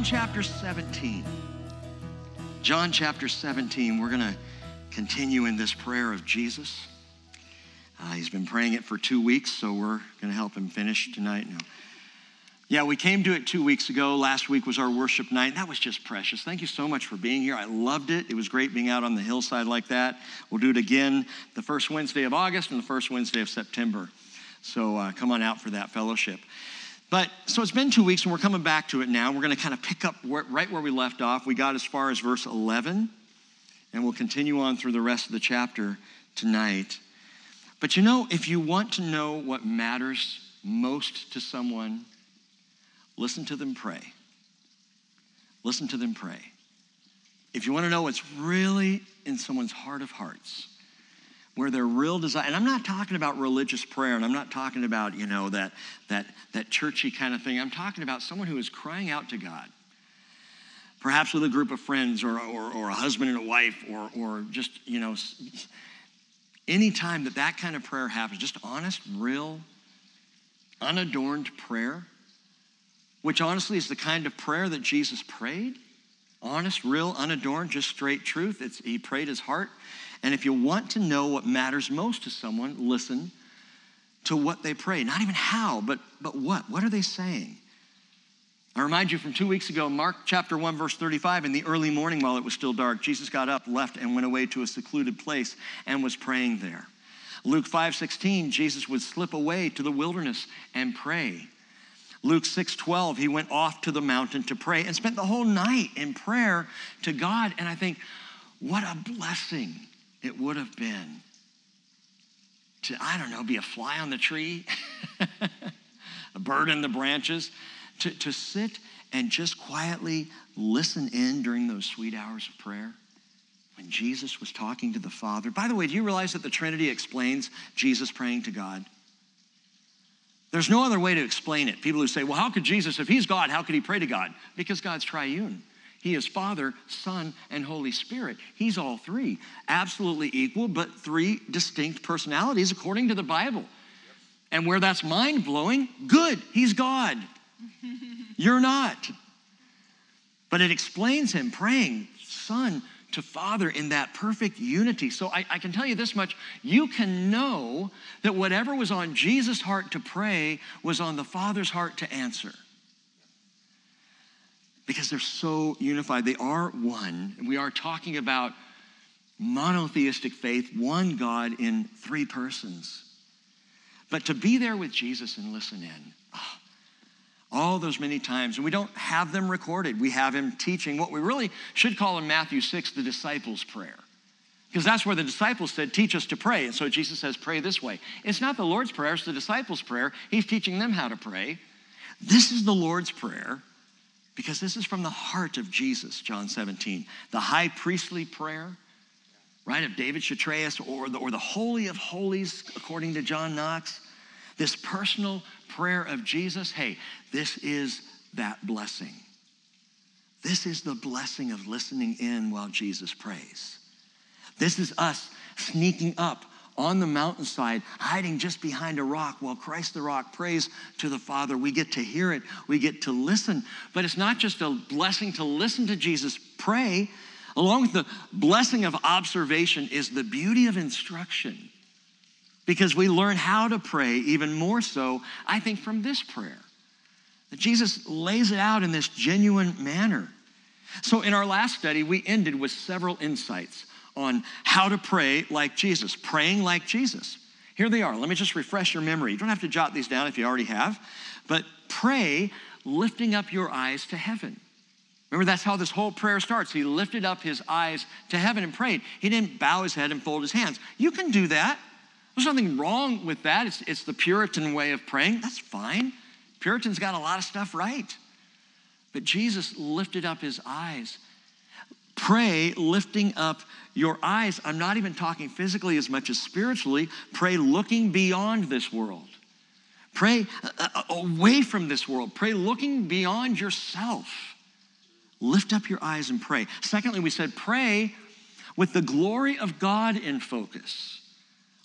John chapter 17. John chapter 17, we're going to continue in this prayer of Jesus. Uh, he's been praying it for two weeks, so we're going to help him finish tonight. Yeah, we came to it two weeks ago. Last week was our worship night. That was just precious. Thank you so much for being here. I loved it. It was great being out on the hillside like that. We'll do it again the first Wednesday of August and the first Wednesday of September. So uh, come on out for that fellowship. But so it's been two weeks and we're coming back to it now. We're going to kind of pick up where, right where we left off. We got as far as verse 11 and we'll continue on through the rest of the chapter tonight. But you know, if you want to know what matters most to someone, listen to them pray. Listen to them pray. If you want to know what's really in someone's heart of hearts, where their real desire, and I'm not talking about religious prayer, and I'm not talking about, you know, that, that, that churchy kind of thing. I'm talking about someone who is crying out to God, perhaps with a group of friends or, or, or a husband and a wife, or, or just, you know, any time that that kind of prayer happens, just honest, real, unadorned prayer, which honestly is the kind of prayer that Jesus prayed honest, real, unadorned, just straight truth. It's, he prayed his heart. And if you want to know what matters most to someone, listen to what they pray. Not even how, but, but what? What are they saying? I remind you from two weeks ago, Mark chapter 1, verse 35, in the early morning while it was still dark, Jesus got up, left, and went away to a secluded place and was praying there. Luke 5, 16, Jesus would slip away to the wilderness and pray. Luke 6, 12, he went off to the mountain to pray and spent the whole night in prayer to God. And I think, what a blessing it would have been to, I don't know, be a fly on the tree, a bird in the branches, to, to sit and just quietly listen in during those sweet hours of prayer when Jesus was talking to the Father. By the way, do you realize that the Trinity explains Jesus praying to God? There's no other way to explain it. People who say, well, how could Jesus, if he's God, how could he pray to God? Because God's triune. He is Father, Son, and Holy Spirit. He's all three, absolutely equal, but three distinct personalities according to the Bible. And where that's mind blowing, good, He's God. You're not. But it explains Him praying, Son to Father in that perfect unity. So I, I can tell you this much you can know that whatever was on Jesus' heart to pray was on the Father's heart to answer because they're so unified. They are one. We are talking about monotheistic faith, one God in three persons. But to be there with Jesus and listen in, oh, all those many times, and we don't have them recorded. We have him teaching what we really should call in Matthew 6 the disciples' prayer. Because that's where the disciples said, Teach us to pray. And so Jesus says, Pray this way. It's not the Lord's Prayer, it's the disciples' prayer. He's teaching them how to pray. This is the Lord's Prayer because this is from the heart of Jesus, John 17. The high priestly prayer, right, of David Chytraeus, or the, or the Holy of Holies, according to John Knox. This personal prayer of Jesus, hey, this is that blessing. This is the blessing of listening in while Jesus prays. This is us sneaking up on the mountainside, hiding just behind a rock while Christ the rock prays to the Father. We get to hear it, we get to listen. But it's not just a blessing to listen to Jesus pray, along with the blessing of observation, is the beauty of instruction. Because we learn how to pray even more so, I think, from this prayer. Jesus lays it out in this genuine manner. So, in our last study, we ended with several insights on how to pray like Jesus, praying like Jesus. Here they are. Let me just refresh your memory. You don't have to jot these down if you already have, but pray lifting up your eyes to heaven. Remember, that's how this whole prayer starts. He lifted up his eyes to heaven and prayed. He didn't bow his head and fold his hands. You can do that. There's nothing wrong with that. It's, it's the Puritan way of praying. That's fine. Puritans got a lot of stuff right. But Jesus lifted up his eyes Pray lifting up your eyes. I'm not even talking physically as much as spiritually. Pray looking beyond this world. Pray uh, uh, away from this world. Pray looking beyond yourself. Lift up your eyes and pray. Secondly, we said pray with the glory of God in focus.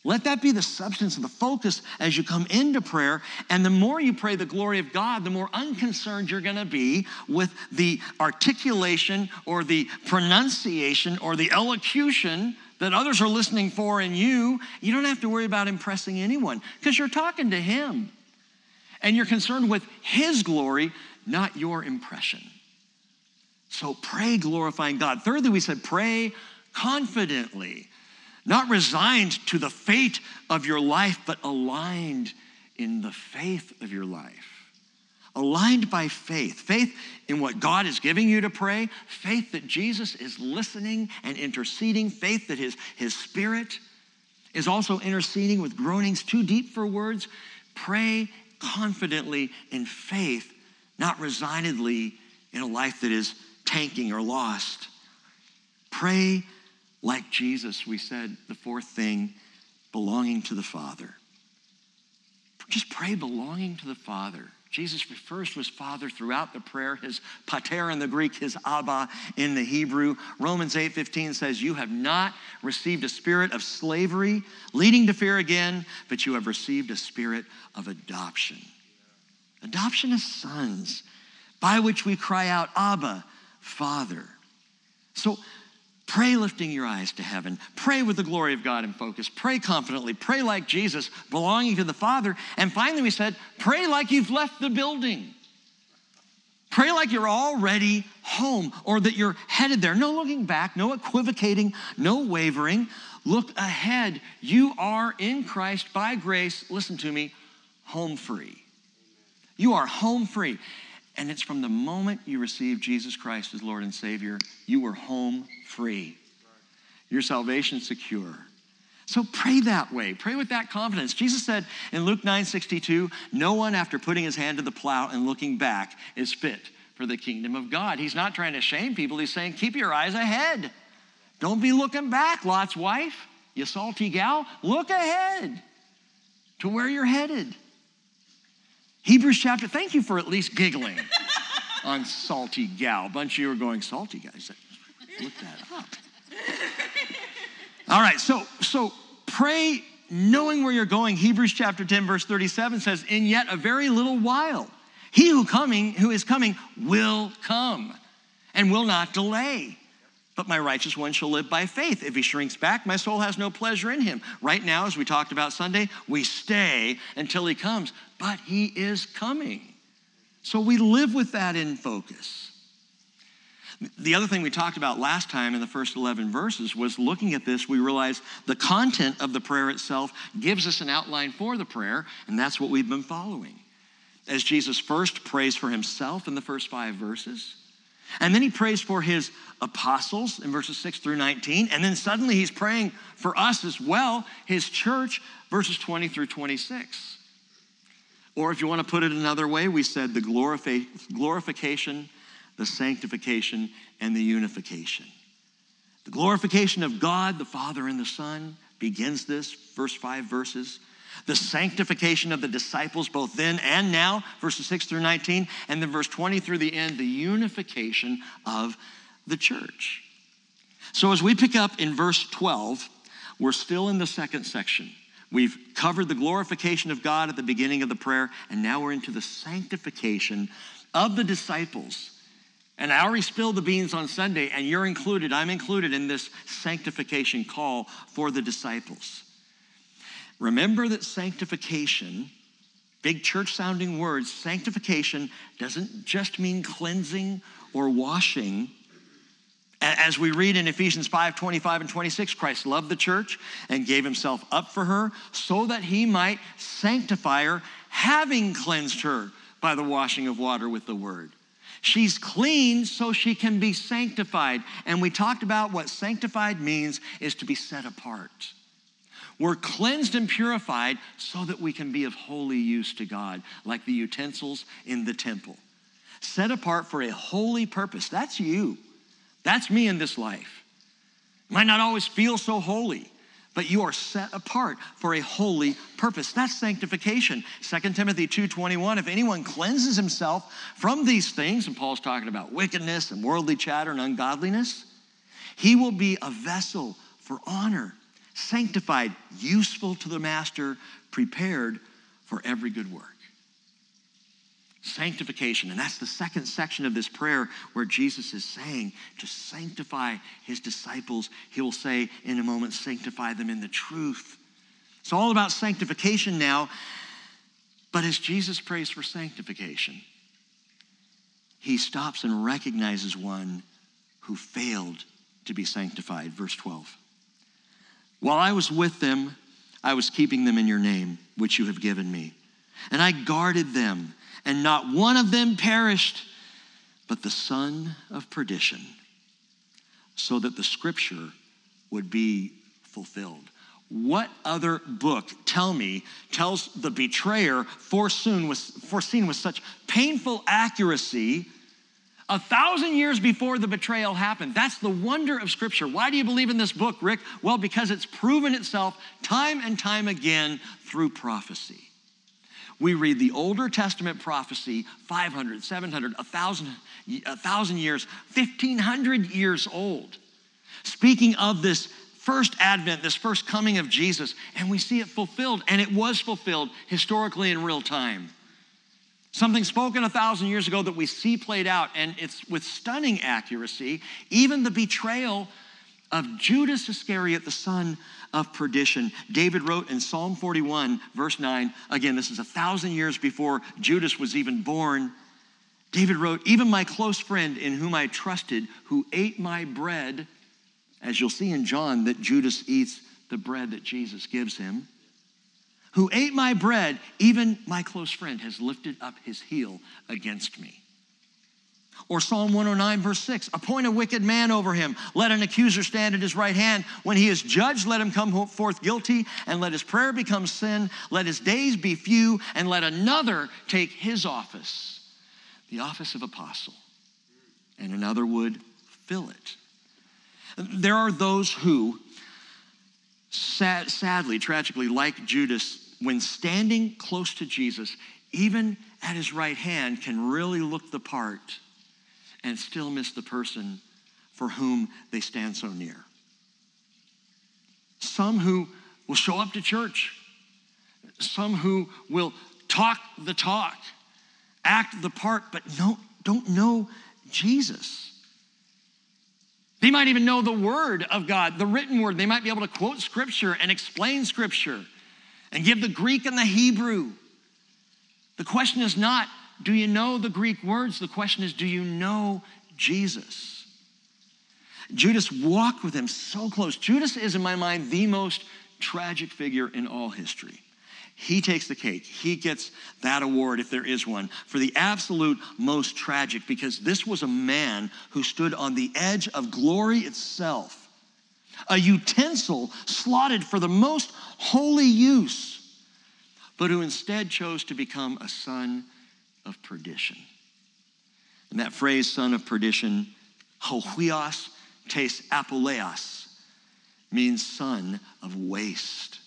Let that be the substance of the focus as you come into prayer. And the more you pray the glory of God, the more unconcerned you're going to be with the articulation or the pronunciation or the elocution that others are listening for in you. You don't have to worry about impressing anyone because you're talking to Him. And you're concerned with His glory, not your impression. So pray glorifying God. Thirdly, we said pray confidently not resigned to the fate of your life, but aligned in the faith of your life. Aligned by faith, faith in what God is giving you to pray, faith that Jesus is listening and interceding, faith that his, his spirit is also interceding with groanings too deep for words. Pray confidently in faith, not resignedly in a life that is tanking or lost. Pray like Jesus, we said the fourth thing, belonging to the Father. Just pray belonging to the Father. Jesus refers to his Father throughout the prayer, his pater in the Greek, his Abba in the Hebrew. Romans 8:15 says, "You have not received a spirit of slavery, leading to fear again, but you have received a spirit of adoption." Adoption as sons, by which we cry out, Abba, Father. So Pray lifting your eyes to heaven. Pray with the glory of God in focus. Pray confidently. Pray like Jesus, belonging to the Father. And finally, we said, pray like you've left the building. Pray like you're already home or that you're headed there. No looking back, no equivocating, no wavering. Look ahead. You are in Christ by grace, listen to me, home free. You are home free. And it's from the moment you receive Jesus Christ as Lord and Savior, you were home free. Your salvation secure. So pray that way. Pray with that confidence. Jesus said in Luke 9 62, no one after putting his hand to the plow and looking back is fit for the kingdom of God. He's not trying to shame people. He's saying, keep your eyes ahead. Don't be looking back, Lot's wife. You salty gal, look ahead to where you're headed. Hebrews chapter, thank you for at least giggling on salty gal. A bunch of you are going, salty gal. said, look that up. All right, so so pray knowing where you're going. Hebrews chapter 10, verse 37 says, In yet a very little while, he who coming, who is coming, will come and will not delay. But my righteous one shall live by faith. If he shrinks back, my soul has no pleasure in him. Right now, as we talked about Sunday, we stay until he comes, but he is coming. So we live with that in focus. The other thing we talked about last time in the first 11 verses was looking at this, we realized the content of the prayer itself gives us an outline for the prayer, and that's what we've been following. As Jesus first prays for himself in the first five verses, and then he prays for his apostles in verses 6 through 19. And then suddenly he's praying for us as well, his church, verses 20 through 26. Or if you want to put it another way, we said the glorification, the sanctification, and the unification. The glorification of God, the Father, and the Son begins this, first five verses the sanctification of the disciples, both then and now, verses 6 through 19, and then verse 20 through the end, the unification of the church. So as we pick up in verse 12, we're still in the second section. We've covered the glorification of God at the beginning of the prayer, and now we're into the sanctification of the disciples. And I already spilled the beans on Sunday, and you're included, I'm included in this sanctification call for the disciples. Remember that sanctification, big church sounding words, sanctification doesn't just mean cleansing or washing. As we read in Ephesians 5 25 and 26, Christ loved the church and gave himself up for her so that he might sanctify her, having cleansed her by the washing of water with the word. She's clean so she can be sanctified. And we talked about what sanctified means is to be set apart. We're cleansed and purified so that we can be of holy use to God, like the utensils in the temple. Set apart for a holy purpose. That's you. That's me in this life. Might not always feel so holy, but you are set apart for a holy purpose. That's sanctification. 2 Timothy 2:21, if anyone cleanses himself from these things, and Paul's talking about wickedness and worldly chatter and ungodliness, he will be a vessel for honor sanctified, useful to the master, prepared for every good work. Sanctification, and that's the second section of this prayer where Jesus is saying to sanctify his disciples. He will say in a moment, sanctify them in the truth. It's all about sanctification now. But as Jesus prays for sanctification, he stops and recognizes one who failed to be sanctified. Verse 12. While I was with them, I was keeping them in your name, which you have given me. And I guarded them, and not one of them perished, but the son of perdition, so that the scripture would be fulfilled. What other book, tell me, tells the betrayer foreseen with, foreseen with such painful accuracy a thousand years before the betrayal happened. That's the wonder of Scripture. Why do you believe in this book, Rick? Well, because it's proven itself time and time again through prophecy. We read the Older Testament prophecy 500, 700, 1,000, 1,000 years, 1,500 years old, speaking of this first advent, this first coming of Jesus, and we see it fulfilled, and it was fulfilled historically in real time. Something spoken a thousand years ago that we see played out, and it's with stunning accuracy. Even the betrayal of Judas Iscariot, the son of perdition. David wrote in Psalm 41, verse 9, again, this is a thousand years before Judas was even born. David wrote, Even my close friend in whom I trusted, who ate my bread, as you'll see in John, that Judas eats the bread that Jesus gives him who ate my bread, even my close friend, has lifted up his heel against me. Or Psalm 109, verse 6 Appoint a wicked man over him. Let an accuser stand at his right hand. When he is judged, let him come forth guilty, and let his prayer become sin. Let his days be few, and let another take his office, the office of apostle, and another would fill it. There are those who, sad, sadly, tragically, like Judas, when standing close to Jesus, even at his right hand, can really look the part and still miss the person for whom they stand so near. Some who will show up to church, some who will talk the talk, act the part, but no, don't know Jesus. They might even know the word of God, the written word. They might be able to quote scripture and explain scripture and give the Greek and the Hebrew. The question is not, do you know the Greek words? The question is, do you know Jesus? Judas walked with him so close. Judas is, in my mind, the most tragic figure in all history. He takes the cake. He gets that award, if there is one, for the absolute most tragic, because this was a man who stood on the edge of glory itself a utensil slotted for the most holy use, but who instead chose to become a son of perdition. And that phrase, son of perdition, hohuios tes apoleos, means son of waste.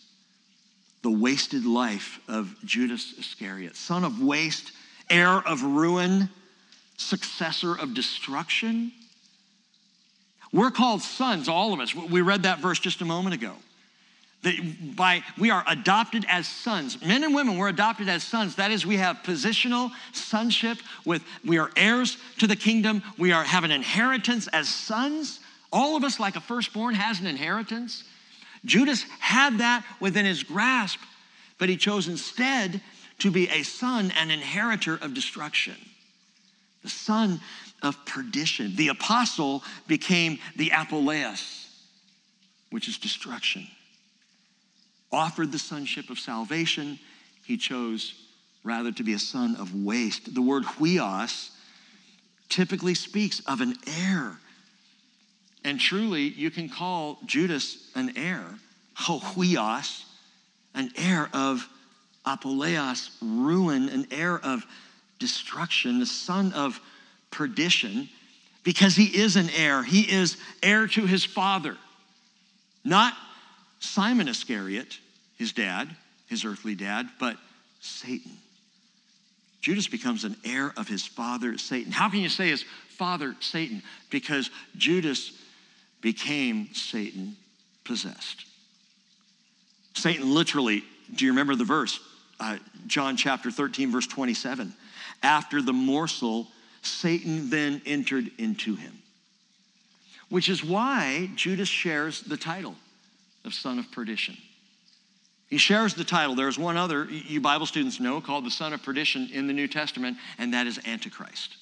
The wasted life of Judas Iscariot, son of waste, heir of ruin, successor of destruction. We're called sons, all of us. We read that verse just a moment ago. That by we are adopted as sons. Men and women, we're adopted as sons. That is, we have positional sonship with we are heirs to the kingdom. We are have an inheritance as sons. All of us, like a firstborn, has an inheritance. Judas had that within his grasp, but he chose instead to be a son and inheritor of destruction. The son of perdition. The apostle became the apoleos, which is destruction. Offered the sonship of salvation, he chose rather to be a son of waste. The word huios typically speaks of an heir. And truly, you can call Judas an heir, Oh, huios, an heir of apoleos, ruin, an heir of destruction, the son of perdition because he is an heir. He is heir to his father, not Simon Iscariot, his dad, his earthly dad, but Satan. Judas becomes an heir of his father, Satan. How can you say his father, Satan? Because Judas became Satan possessed. Satan literally, do you remember the verse? Uh, John chapter 13, verse 27. After the morsel, Satan then entered into him. Which is why Judas shares the title son of perdition. He shares the title. There's one other you Bible students know called the son of perdition in the New Testament, and that is Antichrist,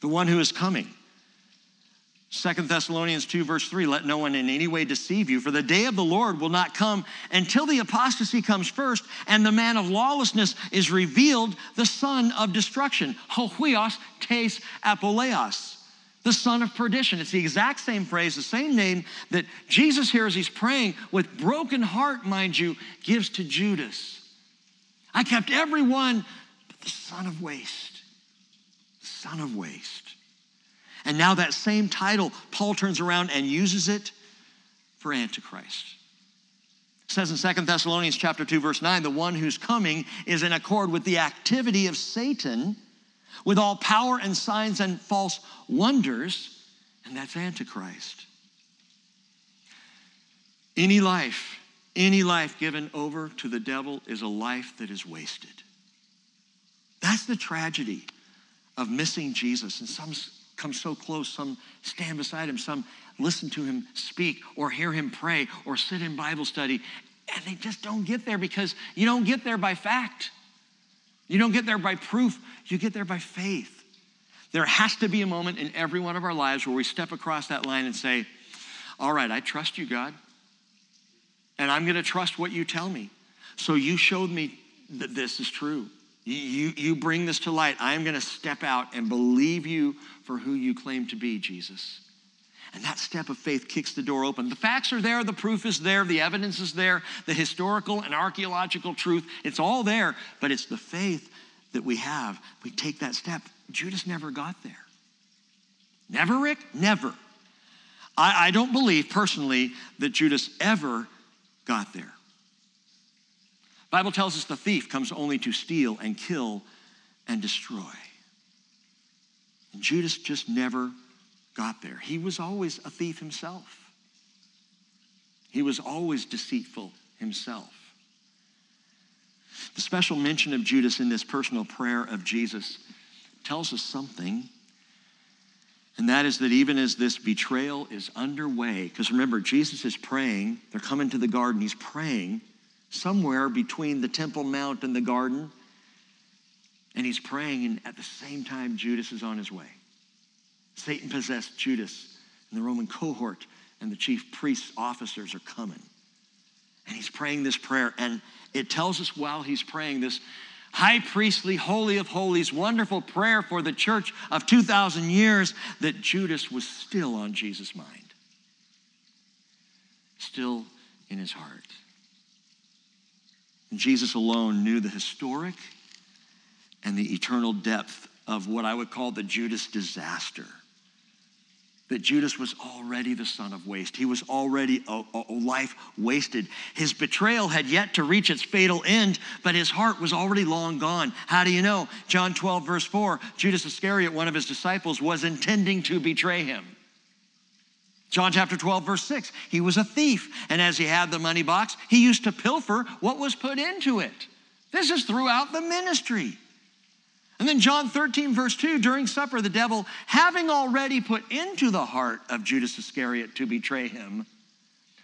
the one who is coming. Second Thessalonians 2, verse 3 let no one in any way deceive you, for the day of the Lord will not come until the apostasy comes first and the man of lawlessness is revealed, the son of destruction. Hohuios tes apoleos, the son of perdition. It's the exact same phrase, the same name that Jesus here as he's praying with broken heart, mind you, gives to Judas. I kept everyone but the son of waste. Son of waste. And now that same title, Paul turns around and uses it for Antichrist. It says in Second Thessalonians chapter 2, verse 9, the one who's coming is in accord with the activity of Satan, with all power and signs and false wonders, and that's Antichrist. Any life, any life given over to the devil is a life that is wasted. That's the tragedy of missing Jesus. And some come so close, some stand beside him, some listen to him speak or hear him pray or sit in Bible study. And they just don't get there because you don't get there by fact. You don't get there by proof, you get there by faith. There has to be a moment in every one of our lives where we step across that line and say, All right, I trust you, God, and I'm going to trust what you tell me. So you showed me that this is true. You, you bring this to light. I am going to step out and believe you for who you claim to be, Jesus. And that step of faith kicks the door open. The facts are there, the proof is there, the evidence is there, the historical and archaeological truth, it's all there, but it's the faith that we have. We take that step. Judas never got there. Never, Rick? Never. I, I don't believe personally that Judas ever got there. Bible tells us the thief comes only to steal and kill and destroy. And Judas just never got there. He was always a thief himself. He was always deceitful himself. The special mention of Judas in this personal prayer of Jesus tells us something, and that is that even as this betrayal is underway, because remember, Jesus is praying, they're coming to the garden, he's praying somewhere between the Temple Mount and the garden. And he's praying, and at the same time, Judas is on his way. Satan possessed Judas, and the Roman cohort and the chief priests' officers are coming. And he's praying this prayer, and it tells us while he's praying this high priestly, holy of holies, wonderful prayer for the church of 2,000 years that Judas was still on Jesus' mind, still in his heart. And Jesus alone knew the historic and the eternal depth of what I would call the Judas disaster. That Judas was already the son of waste. He was already a, a, life wasted. His betrayal had yet to reach its fatal end, but his heart was already long gone. How do you know? John 12, verse 4 Judas Iscariot, one of his disciples, was intending to betray him. John chapter 12, verse 6. He was a thief, and as he had the money box, he used to pilfer what was put into it. This is throughout the ministry. And then John 13, verse 2, during supper, the devil, having already put into the heart of Judas Iscariot to betray him.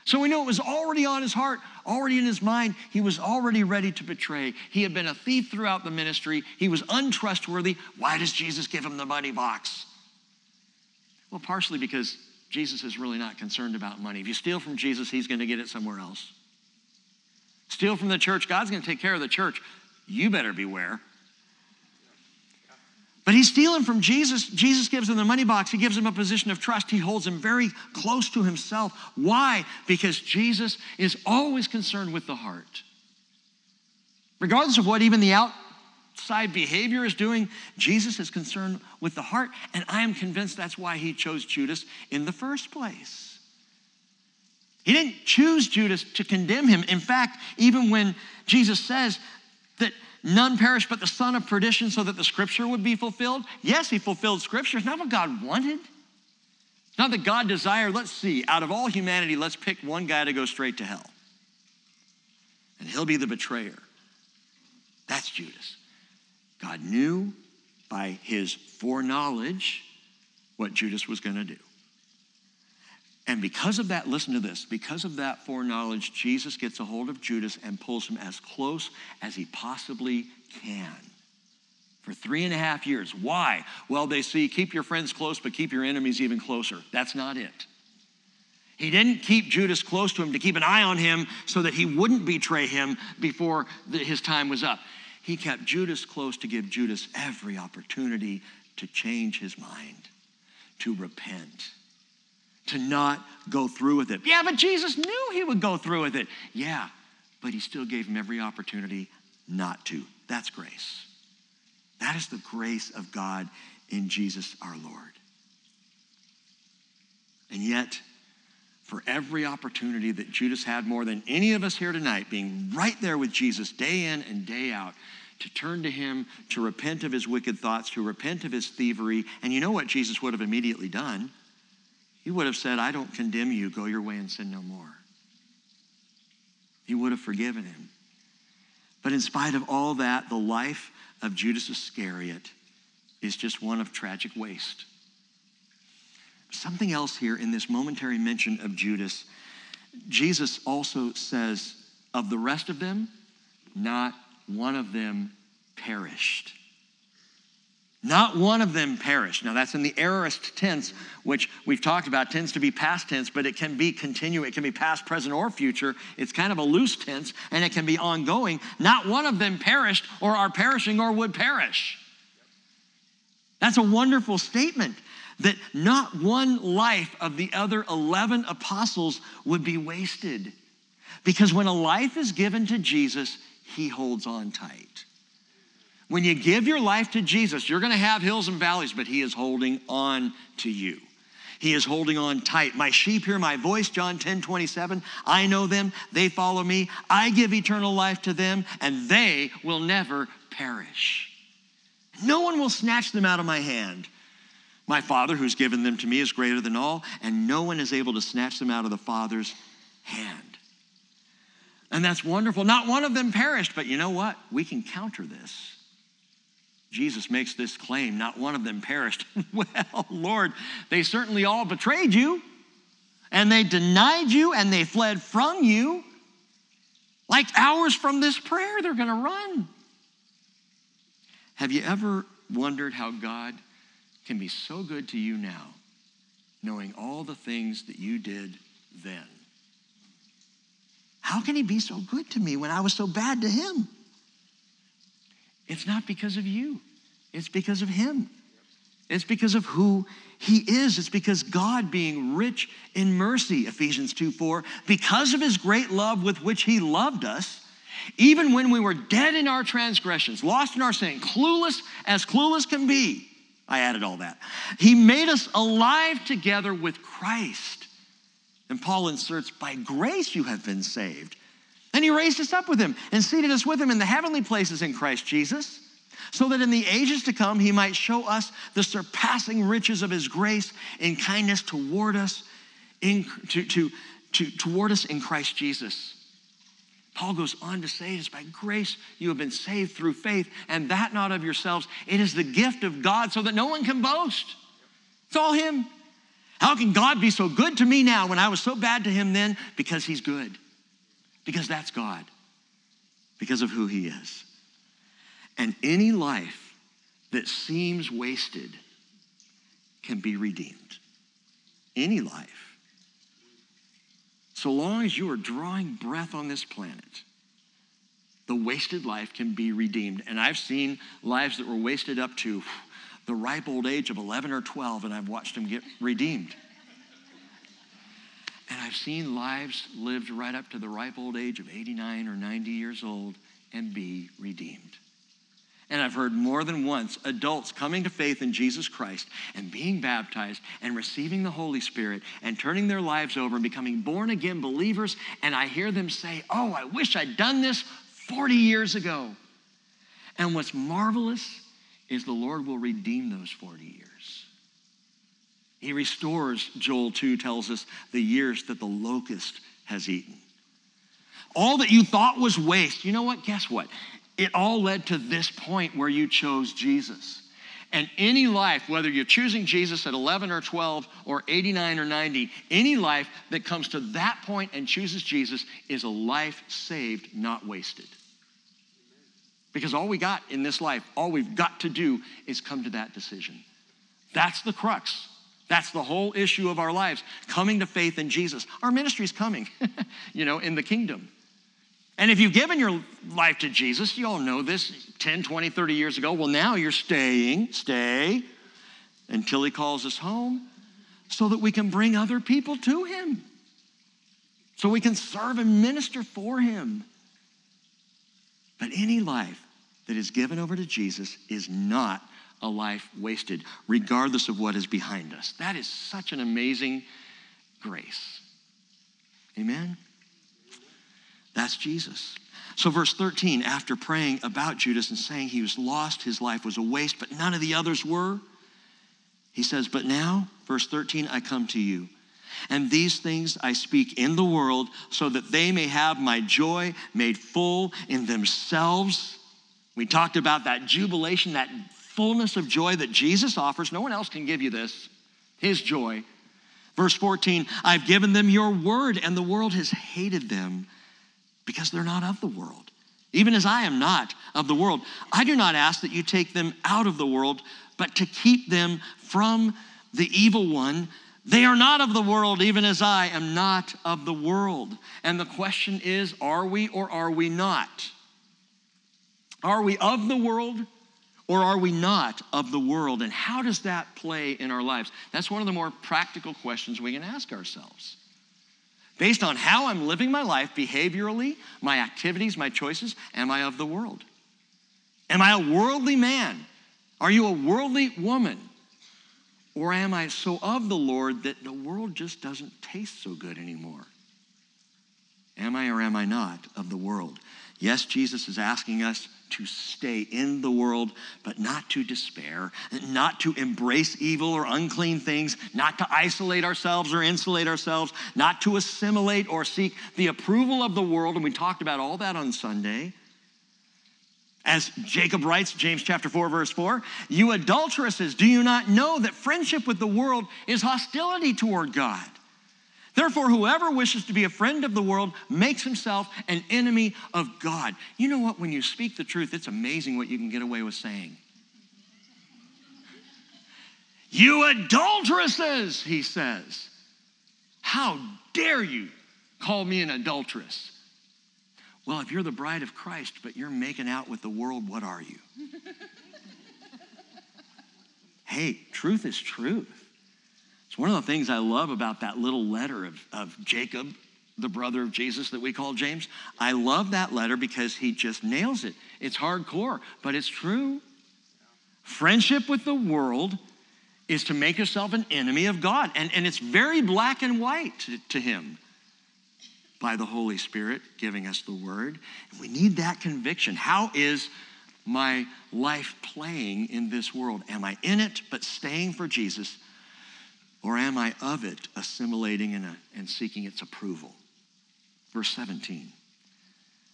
So we know it was already on his heart, already in his mind. He was already ready to betray. He had been a thief throughout the ministry. He was untrustworthy. Why does Jesus give him the money box? Well, partially because Jesus is really not concerned about money. If you steal from Jesus, he's going to get it somewhere else. Steal from the church, God's going to take care of the church. You better beware. But he's stealing from Jesus. Jesus gives him the money box. He gives him a position of trust. He holds him very close to himself. Why? Because Jesus is always concerned with the heart. Regardless of what even the outside behavior is doing. Jesus is concerned with the heart, and I am convinced that's why he chose Judas in the first place. He didn't choose Judas to condemn him. In fact, even when Jesus says that none perish but the son of perdition so that the scripture would be fulfilled, yes, he fulfilled scripture. It's not what God wanted. It's not that God desired, let's see, out of all humanity, let's pick one guy to go straight to hell. and he'll be the betrayer. That's Judas. God knew by his foreknowledge what Judas was going to do. And because of that, listen to this because of that foreknowledge, Jesus gets a hold of Judas and pulls him as close as he possibly can for three and a half years. Why? Well, they see keep your friends close, but keep your enemies even closer. That's not it. He didn't keep Judas close to him to keep an eye on him so that he wouldn't betray him before his time was up. He kept Judas close to give Judas every opportunity to change his mind, to repent to not go through with it. Yeah, but Jesus knew he would go through with it. Yeah, but he still gave him every opportunity not to. That's grace. That is the grace of God in Jesus our Lord. And yet, for every opportunity that Judas had more than any of us here tonight, being right there with Jesus day in and day out, to turn to him, to repent of his wicked thoughts, to repent of his thievery. And you know what Jesus would have immediately done? He would have said, I don't condemn you, go your way and sin no more. He would have forgiven him. But in spite of all that, the life of Judas Iscariot is just one of tragic waste. Something else here in this momentary mention of Judas, Jesus also says, of the rest of them, not one of them perished. Not one of them perished. Now, that's in the aorist tense, which we've talked about, tends to be past tense, but it can be continue. It can be past, present, or future. It's kind of a loose tense, and it can be ongoing. Not one of them perished, or are perishing, or would perish. That's a wonderful statement that not one life of the other 11 apostles would be wasted. Because when a life is given to Jesus, he holds on tight. When you give your life to Jesus, you're going to have hills and valleys, but He is holding on to you. He is holding on tight. My sheep hear my voice, John 10 27. I know them, they follow me. I give eternal life to them, and they will never perish. No one will snatch them out of my hand. My Father, who's given them to me, is greater than all, and no one is able to snatch them out of the Father's hand. And that's wonderful. Not one of them perished, but you know what? We can counter this. Jesus makes this claim not one of them perished. well, Lord, they certainly all betrayed you, and they denied you, and they fled from you. Like hours from this prayer, they're going to run. Have you ever wondered how God can be so good to you now, knowing all the things that you did then? How can He be so good to me when I was so bad to Him? It's not because of you, it's because of Him. It's because of who He is. It's because God, being rich in mercy, Ephesians 2 4, because of His great love with which He loved us, even when we were dead in our transgressions, lost in our sin, clueless as clueless can be. I added all that. He made us alive together with Christ. And Paul inserts, by grace you have been saved and he raised us up with him and seated us with him in the heavenly places in Christ Jesus, so that in the ages to come he might show us the surpassing riches of his grace in kindness toward us, in, to, to, to, toward us in Christ Jesus. Paul goes on to say, It's by grace you have been saved through faith, and that not of yourselves. It is the gift of God so that no one can boast. It's all Him. How can God be so good to me now when I was so bad to Him then? Because He's good because that's God, because of who He is. And any life that seems wasted can be redeemed. Any life. So long as you are drawing breath on this planet, the wasted life can be redeemed. And I've seen lives that were wasted up to the ripe old age of 11 or 12, and I've watched them get redeemed. And I've seen lives lived right up to the ripe old age of 89 or 90 years old and be redeemed. And I've heard more than once adults coming to faith in Jesus Christ and being baptized and receiving the Holy Spirit and turning their lives over and becoming born again believers. And I hear them say, Oh, I wish I'd done this 40 years ago. And what's marvelous is the Lord will redeem those 40 years. He restores, Joel 2 tells us, the years that the locust has eaten. all that you thought was waste, you know what? Guess what? It all led to this point where you chose Jesus. And any life, whether you're choosing Jesus at 11 or 12 or 89 or 90, any life that comes to that point and chooses Jesus is a life saved, not wasted. Because all we got in this life, all we've got to do is come to that decision. That's the crux. That's the whole issue of our lives, coming to faith in Jesus. Our ministry is coming, you know, in the kingdom. And if you've given your life to Jesus, you all know this 10, 20, 30 years ago. Well, now you're staying, stay until he calls us home so that we can bring other people to him. So we can serve and minister for him. But any life that is given over to Jesus is not a life wasted, regardless of what is behind us. That is such an amazing grace. Amen? That's Jesus. So, verse 13, after praying about Judas and saying he was lost, his life was a waste, but none of the others were, he says, But now, verse 13, I come to you. And these things I speak in the world so that they may have my joy made full in themselves. We talked about that jubilation, that fullness of joy that Jesus offers. No one else can give you this, his joy. Verse 14, I've given them your word, and the world has hated them because they're not of the world, even as I am not of the world. I do not ask that you take them out of the world, but to keep them from the evil one. They are not of the world, even as I am not of the world. And the question is are we or are we not? Are we of the world or are we not of the world? And how does that play in our lives? That's one of the more practical questions we can ask ourselves based on how I'm living my life behaviorally, my activities, my choices, am I of the world? Am I a worldly man? Are you a worldly woman? Or am I so of the Lord that the world just doesn't taste so good anymore? Am I or am I not of the world? Yes, Jesus is asking us to stay in the world, but not to despair, not to embrace evil or unclean things, not to isolate ourselves or insulate ourselves, not to assimilate or seek the approval of the world. And we talked about all that on Sunday. As Jacob writes, James chapter 4, verse 4, you adulteresses, do you not know that friendship with the world is hostility toward God? Therefore, whoever wishes to be a friend of the world makes himself an enemy of God. You know what? When you speak the truth, it's amazing what you can get away with saying. You adulteresses, he says. How dare you call me an adulteress? Well, if you're the bride of Christ, but you're making out with the world, what are you? hey, truth is truth. One of the things I love about that little letter of, of Jacob, the brother of Jesus that we call James. I love that letter because he just nails it. It's hardcore, but it's true. Friendship with the world is to make yourself an enemy of God. And, and it's very black and white to, to him by the Holy Spirit giving us the word. And we need that conviction. How is my life playing in this world? Am I in it but staying for Jesus? Or am I of it, assimilating and, uh, and seeking its approval? Verse 17.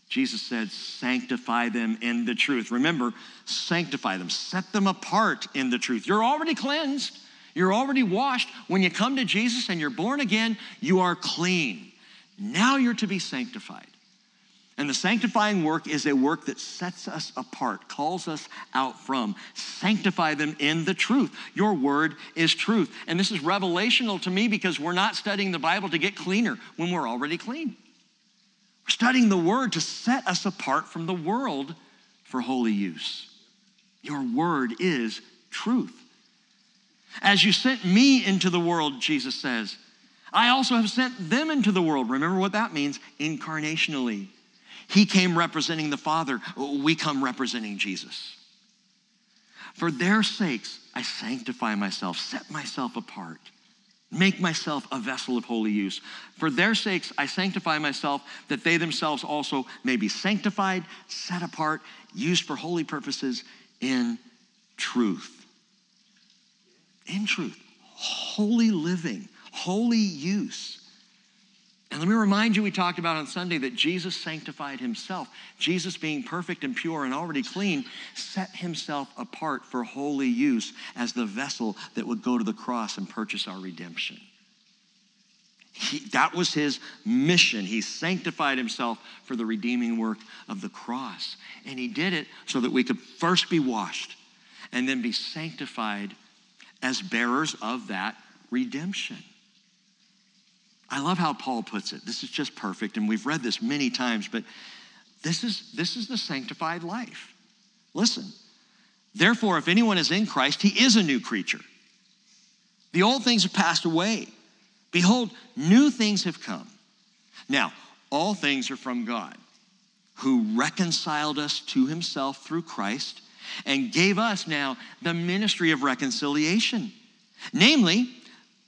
Jesus said, Sanctify them in the truth. Remember, sanctify them, set them apart in the truth. You're already cleansed, you're already washed. When you come to Jesus and you're born again, you are clean. Now you're to be sanctified. And the sanctifying work is a work that sets us apart, calls us out from. Sanctify them in the truth. Your word is truth. And this is revelational to me because we're not studying the Bible to get cleaner when we're already clean. We're studying the word to set us apart from the world for holy use. Your word is truth. As you sent me into the world, Jesus says, I also have sent them into the world. Remember what that means incarnationally. He came representing the Father. We come representing Jesus. For their sakes, I sanctify myself, set myself apart, make myself a vessel of holy use. For their sakes, I sanctify myself, that they themselves also may be sanctified, set apart, used for holy purposes in truth. In truth, holy living, holy use. And let me remind you, we talked about on Sunday that Jesus sanctified himself. Jesus, being perfect and pure and already clean, set himself apart for holy use as the vessel that would go to the cross and purchase our redemption. He, that was his mission. He sanctified himself for the redeeming work of the cross. And he did it so that we could first be washed and then be sanctified as bearers of that redemption. I love how Paul puts it. This is just perfect, and we've read this many times, but this is, this is the sanctified life. Listen, therefore, if anyone is in Christ, he is a new creature. The old things have passed away. Behold, new things have come. Now, all things are from God, who reconciled us to himself through Christ and gave us now the ministry of reconciliation. Namely,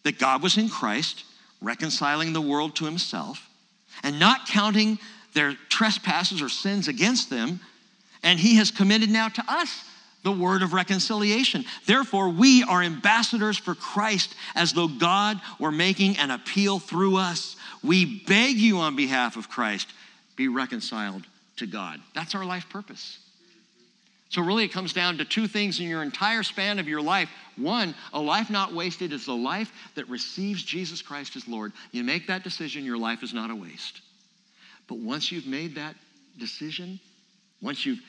that God was in Christ, reconciling the world to himself, and not counting their trespasses or sins against them. And he has committed now to us the word of reconciliation. Therefore, we are ambassadors for Christ as though God were making an appeal through us. We beg you on behalf of Christ, be reconciled to God. That's our life purpose. So, really, it comes down to two things in your entire span of your life. One, a life not wasted is a life that receives Jesus Christ as Lord. You make that decision, your life is not a waste. But once you've made that decision, once you've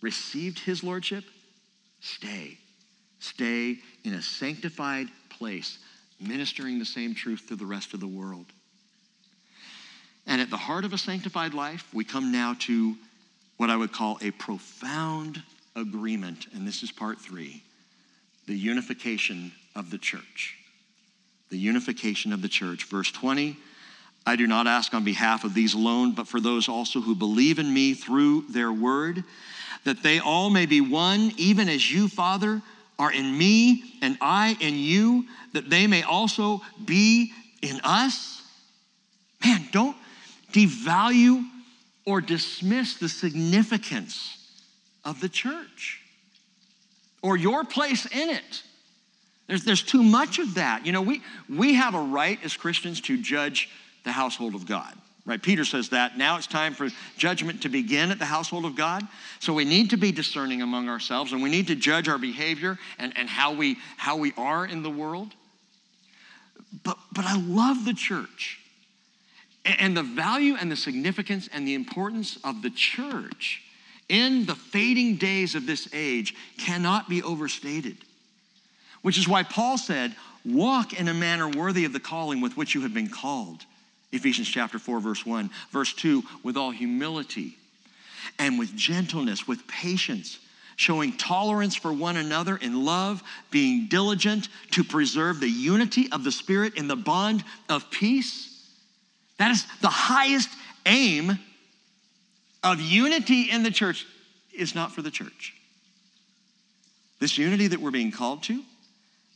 received His Lordship, Stay. Stay in a sanctified place, ministering the same truth to the rest of the world. And at the heart of a sanctified life, we come now to what I would call a profound agreement. And this is part three the unification of the church. The unification of the church. Verse 20 I do not ask on behalf of these alone, but for those also who believe in me through their word that they all may be one, even as you, Father, are in me and I in you, that they may also be in us. Man, don't devalue or dismiss the significance of the church or your place in it. There's, there's too much of that. You know, we, we have a right as Christians to judge the household of God. Right? Peter says that. Now it's time for judgment to begin at the household of God. So we need to be discerning among ourselves and we need to judge our behavior and, and how, we, how we are in the world. But, but I love the church and the value and the significance and the importance of the church in the fading days of this age cannot be overstated. Which is why Paul said, Walk in a manner worthy of the calling with which you have been called Ephesians chapter 4, verse 1. Verse 2, with all humility and with gentleness, with patience, showing tolerance for one another in love, being diligent to preserve the unity of the Spirit in the bond of peace. That is the highest aim of unity in the church, is not for the church. This unity that we're being called to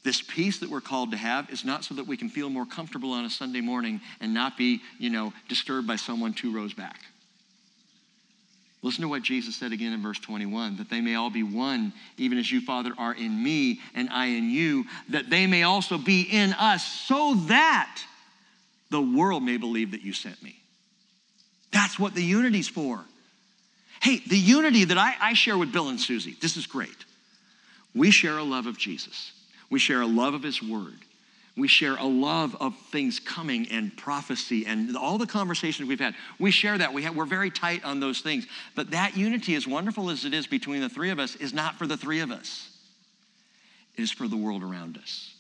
this peace that we're called to have is not so that we can feel more comfortable on a Sunday morning and not be, you know, disturbed by someone two rows back. Listen to what Jesus said again in verse 21 that they may all be one, even as you, Father, are in me and I in you, that they may also be in us, so that the world may believe that you sent me. That's what the unity's for. Hey, the unity that I, I share with Bill and Susie, this is great. We share a love of Jesus. We share a love of His Word. We share a love of things coming and prophecy and all the conversations we've had. We share that. We have, we're very tight on those things. But that unity, as wonderful as it is between the three of us, is not for the three of us, it is for the world around us.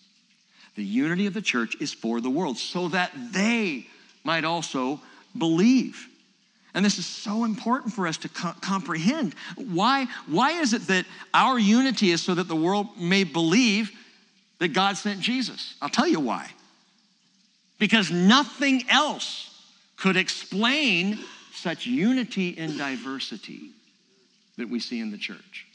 The unity of the church is for the world so that they might also believe. And this is so important for us to co- comprehend. Why, why is it that our unity is so that the world may believe? that God sent Jesus. I'll tell you why. Because nothing else could explain such unity in diversity that we see in the church.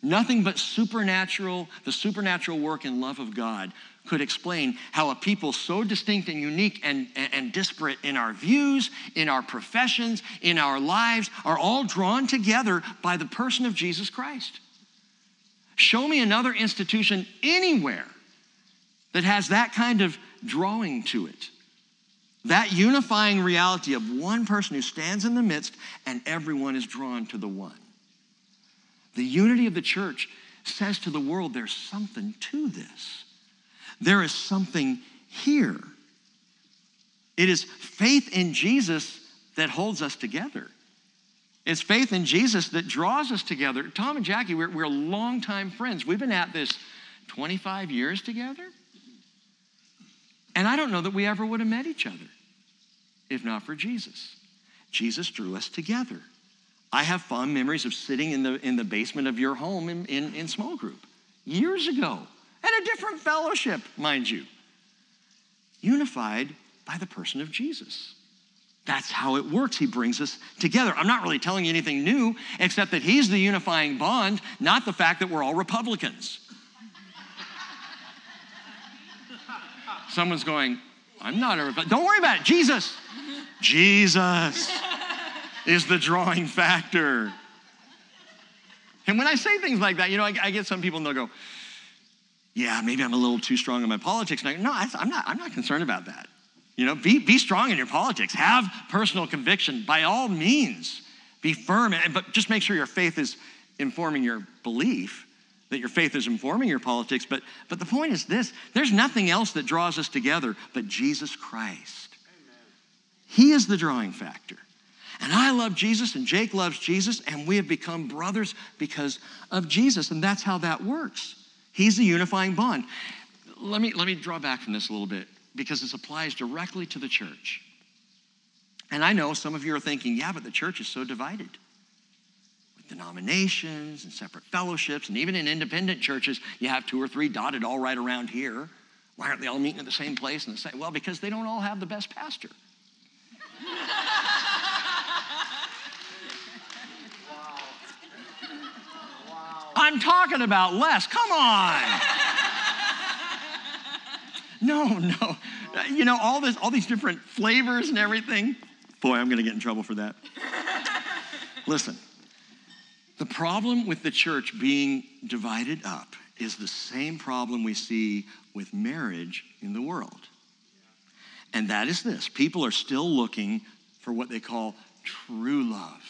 Nothing but supernatural, the supernatural work and love of God could explain how a people so distinct and unique and, and, and, disparate in our views, in our professions, in our lives, are all drawn together by the person of Jesus Christ. Show me another institution anywhere that has that kind of drawing to it. That unifying reality of one person who stands in the midst and everyone is drawn to the one. The unity of the church says to the world there's something to this. There is something here. It is faith in Jesus that holds us together. It's faith in Jesus that draws us together. Tom and Jackie, we're, we're longtime friends. We've been at this 25 years together. And I don't know that we ever would have met each other if not for Jesus. Jesus drew us together. I have fond memories of sitting in the, in the basement of your home in, in, in small group years ago at a different fellowship, mind you, unified by the person of Jesus. That's how it works. He brings us together. I'm not really telling you anything new, except that He's the unifying bond, not the fact that we're all Republicans. Someone's going, I'm not a Republican. Don't worry about it. Jesus. Jesus is the drawing factor. And when I say things like that, you know, I, I, get some people and they'll go, yeah, maybe I'm a little too strong in my politics. And I go, no, I'm not, I'm not concerned about that. You know, be, be strong in your politics. Have personal conviction by all means. Be firm, but just make sure your faith is informing your belief, that your faith is informing your politics. But, but the point is this there's nothing else that draws us together but Jesus Christ. Amen. He is the drawing factor. And I love Jesus, and Jake loves Jesus, and we have become brothers because of Jesus. And that's how that works. He's the unifying bond. Let me, let me draw back from this a little bit because this applies directly to the church. And I know some of you are thinking, yeah, but the church is so divided with denominations and separate fellowships, and even in independent churches, you have two or three dotted all right around here. Why aren't they all meeting at the same place and the same? Well, because they don't all have the best pastor. I'm talking about less. Come on. No, no. You know, all this, all these different flavors and everything. Boy, I'm gonna get in trouble for that. Listen, the problem with the church being divided up is the same problem we see with marriage in the world. And that is this people are still looking for what they call true love.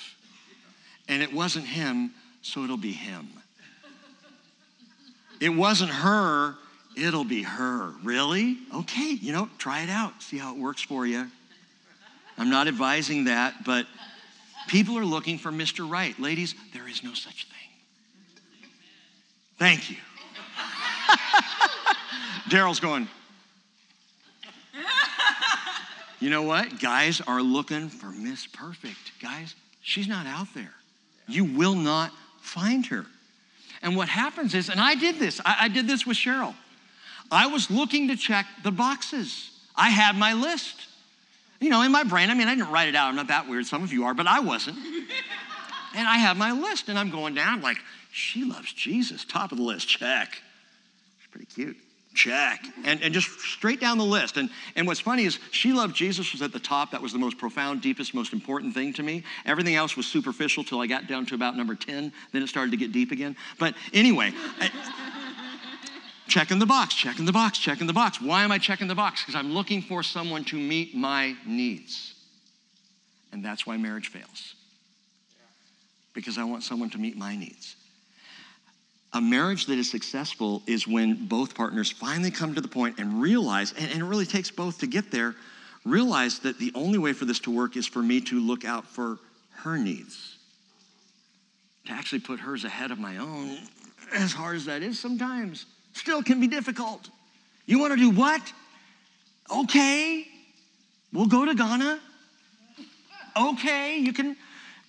And it wasn't him, so it'll be him. It wasn't her, it'll be her. Really? Okay, you know, try it out, see how it works for you. I'm not advising that, but people are looking for Mr. Right. Ladies, there is no such thing. Thank you. Daryl's going, you know what? Guys are looking for Miss Perfect. Guys, she's not out there. You will not find her. And what happens is, and I did this, I, I did this with Cheryl. I was looking to check the boxes. I had my list. You know, in my brain, I mean, I didn't write it out. I'm not that weird. Some of you are, but I wasn't. and I have my list, and I'm going down like, she loves Jesus. Top of the list, check. She's pretty cute. Check. And, and just straight down the list. And, and what's funny is she loved Jesus was at the top. That was the most profound, deepest, most important thing to me. Everything else was superficial till I got down to about number 10. Then it started to get deep again. But anyway, checking the box, checking the box, checking the box. Why am I checking the box? Because I'm looking for someone to meet my needs. And that's why marriage fails. Because I want someone to meet my needs. A marriage that is successful is when both partners finally come to the point and realize, and, and it really takes both to get there, realize that the only way for this to work is for me to look out for her needs. To actually put hers ahead of my own, as hard as that is sometimes, still can be difficult. You want to do what? Okay, we'll go to Ghana. Okay, you can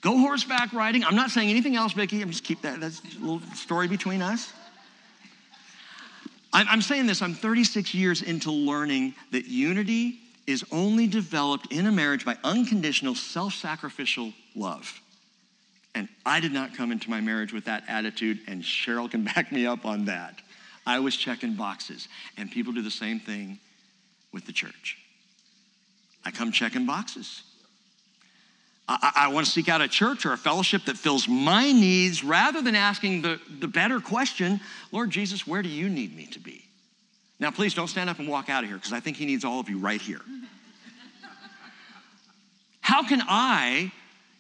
Go horseback riding. I'm not saying anything else, Vicki. I'm just keep that. That's a little story between us. I'm saying this, I'm 36 years into learning that unity is only developed in a marriage by unconditional, self sacrificial love. And I did not come into my marriage with that attitude, and Cheryl can back me up on that. I was checking boxes, and people do the same thing with the church. I come checking boxes. I, I want to seek out a church or a fellowship that fills my needs rather than asking the, the better question Lord Jesus, where do you need me to be? Now, please don't stand up and walk out of here because I think He needs all of you right here. How can I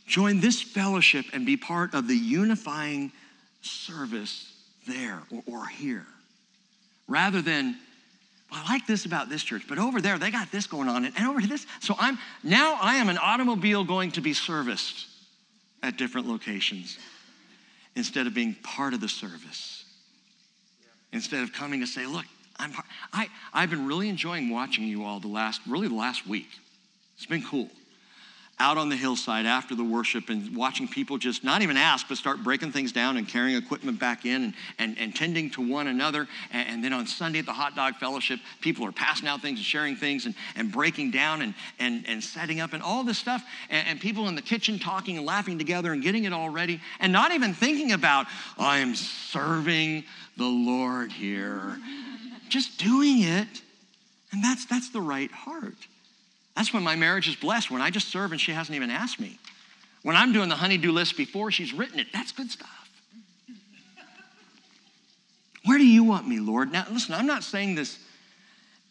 join this fellowship and be part of the unifying service there or, or here? Rather than, I like this about this church, but over there they got this going on, and over this. So I'm now I am an automobile going to be serviced at different locations instead of being part of the service. Instead of coming to say, look, I'm I, I've been really enjoying watching you all the last, really the last week. It's been cool out on the hillside after the worship and watching people just not even ask, but start breaking things down and carrying equipment back in and, and, and tending to one another. And, and, then on Sunday at the Hot Dog Fellowship, people are passing out things and sharing things and, and breaking down and, and, and setting up and all this stuff. And, and people in the kitchen talking and laughing together and getting it all ready and not even thinking about, I'm serving the Lord here. Just doing it. And that's, that's the right heart. That's when my marriage is blessed, when I just serve and she hasn't even asked me. When I'm doing the honeydew list before she's written it, that's good stuff. Where do you want me, Lord? Now, listen, I'm not saying this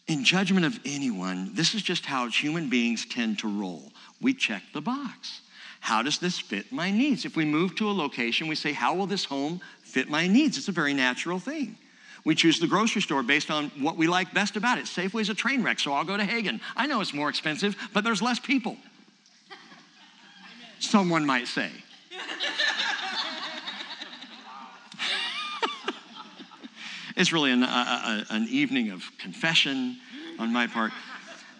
in judgment of anyone. This is just how human beings tend to roll. We check the box. How does this fit my needs? If we move to a location, we say, How will this home fit my needs? It's a very natural thing. We choose the grocery store based on what we like best about it. Safeway's a train wreck, so I'll go to Haggen. I know it's more expensive, but there's less people. Someone might say. it's really an, a, a, an evening of confession on my part.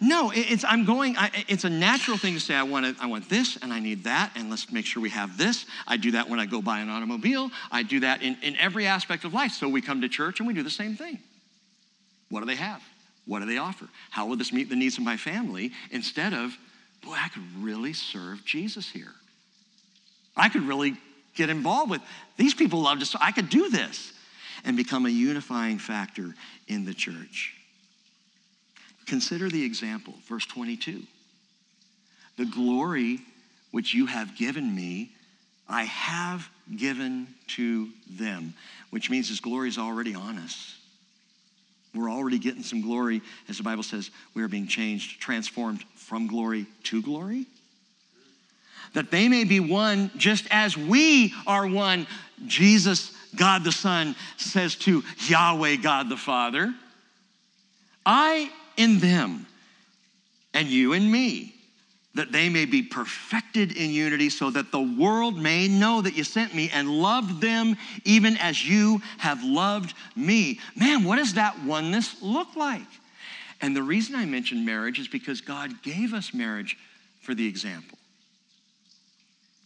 No, it's I'm going. I, it's a natural thing to say. I want to, I want this, and I need that, and let's make sure we have this. I do that when I go buy an automobile. I do that in, in every aspect of life. So we come to church and we do the same thing. What do they have? What do they offer? How will this meet the needs of my family? Instead of, boy, I could really serve Jesus here. I could really get involved with these people love to. So I could do this and become a unifying factor in the church. Consider the example, verse 22. The glory which you have given me, I have given to them, which means His glory is already on us. We're already getting some glory. As the Bible says, we are being changed, transformed from glory to glory. That they may be one just as we are one. Jesus, God the Son, says to Yahweh, God the Father, I in them and you in me, that they may be perfected in unity, so that the world may know that you sent me and loved them even as you have loved me. Man, what does that oneness look like? And the reason I mention marriage is because God gave us marriage for the example.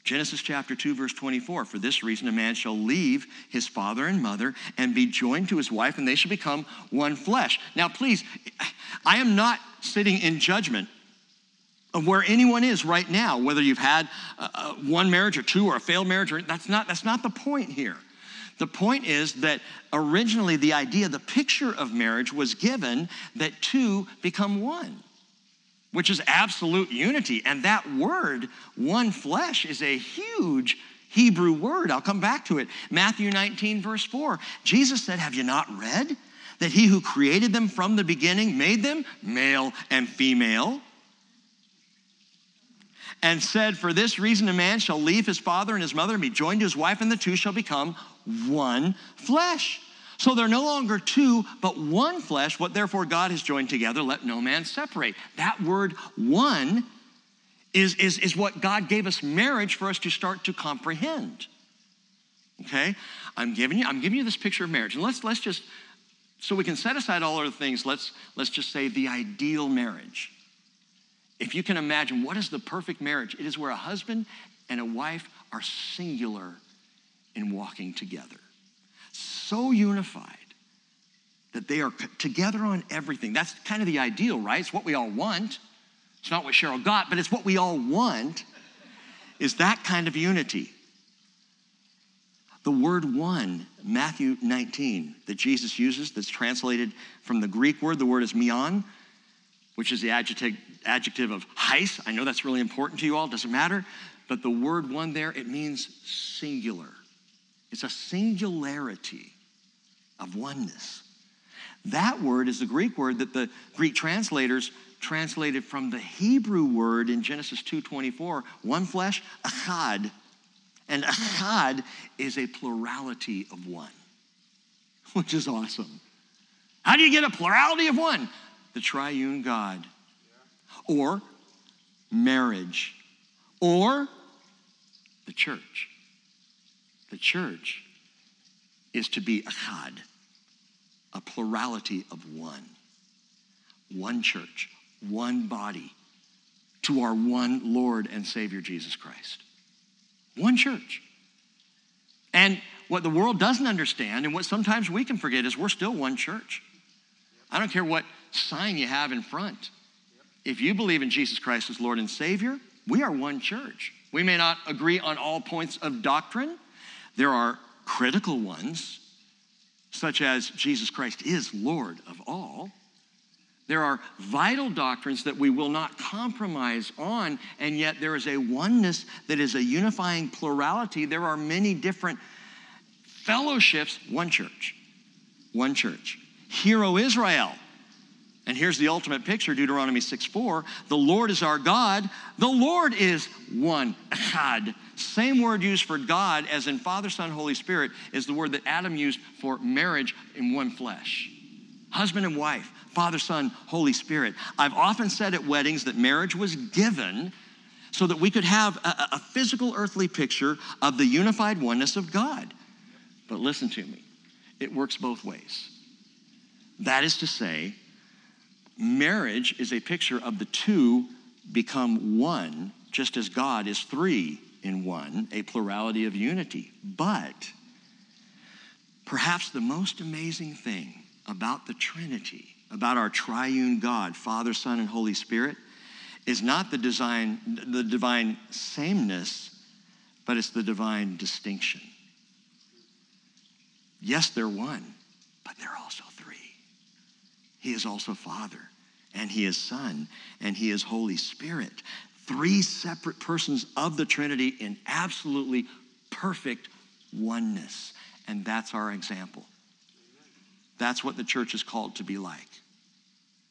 Genesis chapter 2, verse 24. For this reason, a man shall leave his father and mother and be joined to his wife, and they shall become one flesh. Now, please, I am not sitting in judgment of where anyone is right now, whether you've had uh, one marriage or two or a failed marriage. Or, that's, not, that's not the point here. The point is that originally the idea, the picture of marriage was given that two become one which is absolute unity. And that word, one flesh, is a huge Hebrew word. I'll come back to it. Matthew 19, verse 4. Jesus said, Have you not read that he who created them from the beginning made them male and female? And said, For this reason, a man shall leave his father and his mother and be joined to his wife, and the two shall become one flesh. So they're no longer two, but one flesh. What therefore God has joined together, let no man separate. That word one is, is, is what God gave us marriage for us to start to comprehend. Okay? I'm giving you, I'm giving you this picture of marriage. And let's let's just so we can set aside all other things, let's let's just say the ideal marriage. If you can imagine what is the perfect marriage, it is where a husband and a wife are singular in walking together so unified that they are together on everything. That's kind of the ideal, right? It's what we all want. It's not what Cheryl got, but it's what we all want is that kind of unity. The word one, Matthew 19, that Jesus uses, that's translated from the Greek word, the word is mian, which is the adjective, adjective of heis. I know that's really important to you all, doesn't matter. But the word one there, it means singular. It's a singularity of oneness. That word is the Greek word that the Greek translators translated from the Hebrew word in Genesis 2:24, one flesh, echad. And echad is a plurality of one, which is awesome. How do you get a plurality of one? The triune God. Or marriage. Or the church. The church is to be echad, a plurality of one. One church, one body to our one Lord and Savior Jesus Christ. One church. And what the world doesn't understand and what sometimes we can forget is we're still one church. I don't care what sign you have in front. If you believe in Jesus Christ as Lord and Savior, we are one church. We may not agree on all points of doctrine. There are critical ones, such as Jesus Christ is Lord of all. There are vital doctrines that we will not compromise on, and yet there is a oneness that is a unifying plurality. There are many different fellowships, one church, one church. Hear, O Israel. And here's the ultimate picture Deuteronomy 6 4. The Lord is our God. The Lord is one, echad. Same word used for God as in Father, Son, Holy Spirit is the word that Adam used for marriage in one flesh. Husband and wife, Father, Son, Holy Spirit. I've often said at weddings that marriage was given so that we could have a, a physical earthly picture of the unified oneness of God. But listen to me, it works both ways. That is to say, marriage is a picture of the two become one, just as God is three in one, a plurality of unity. But perhaps the most amazing thing about the Trinity, about our triune God, Father, Son, and Holy Spirit, is not the, design, the divine sameness, but it's the divine distinction. Yes, they're one, but they're also three. He is also Father, and He is Son, and He is Holy Spirit. Three separate persons of the Trinity in absolutely perfect oneness. And that's our example. That's what the church is called to be like.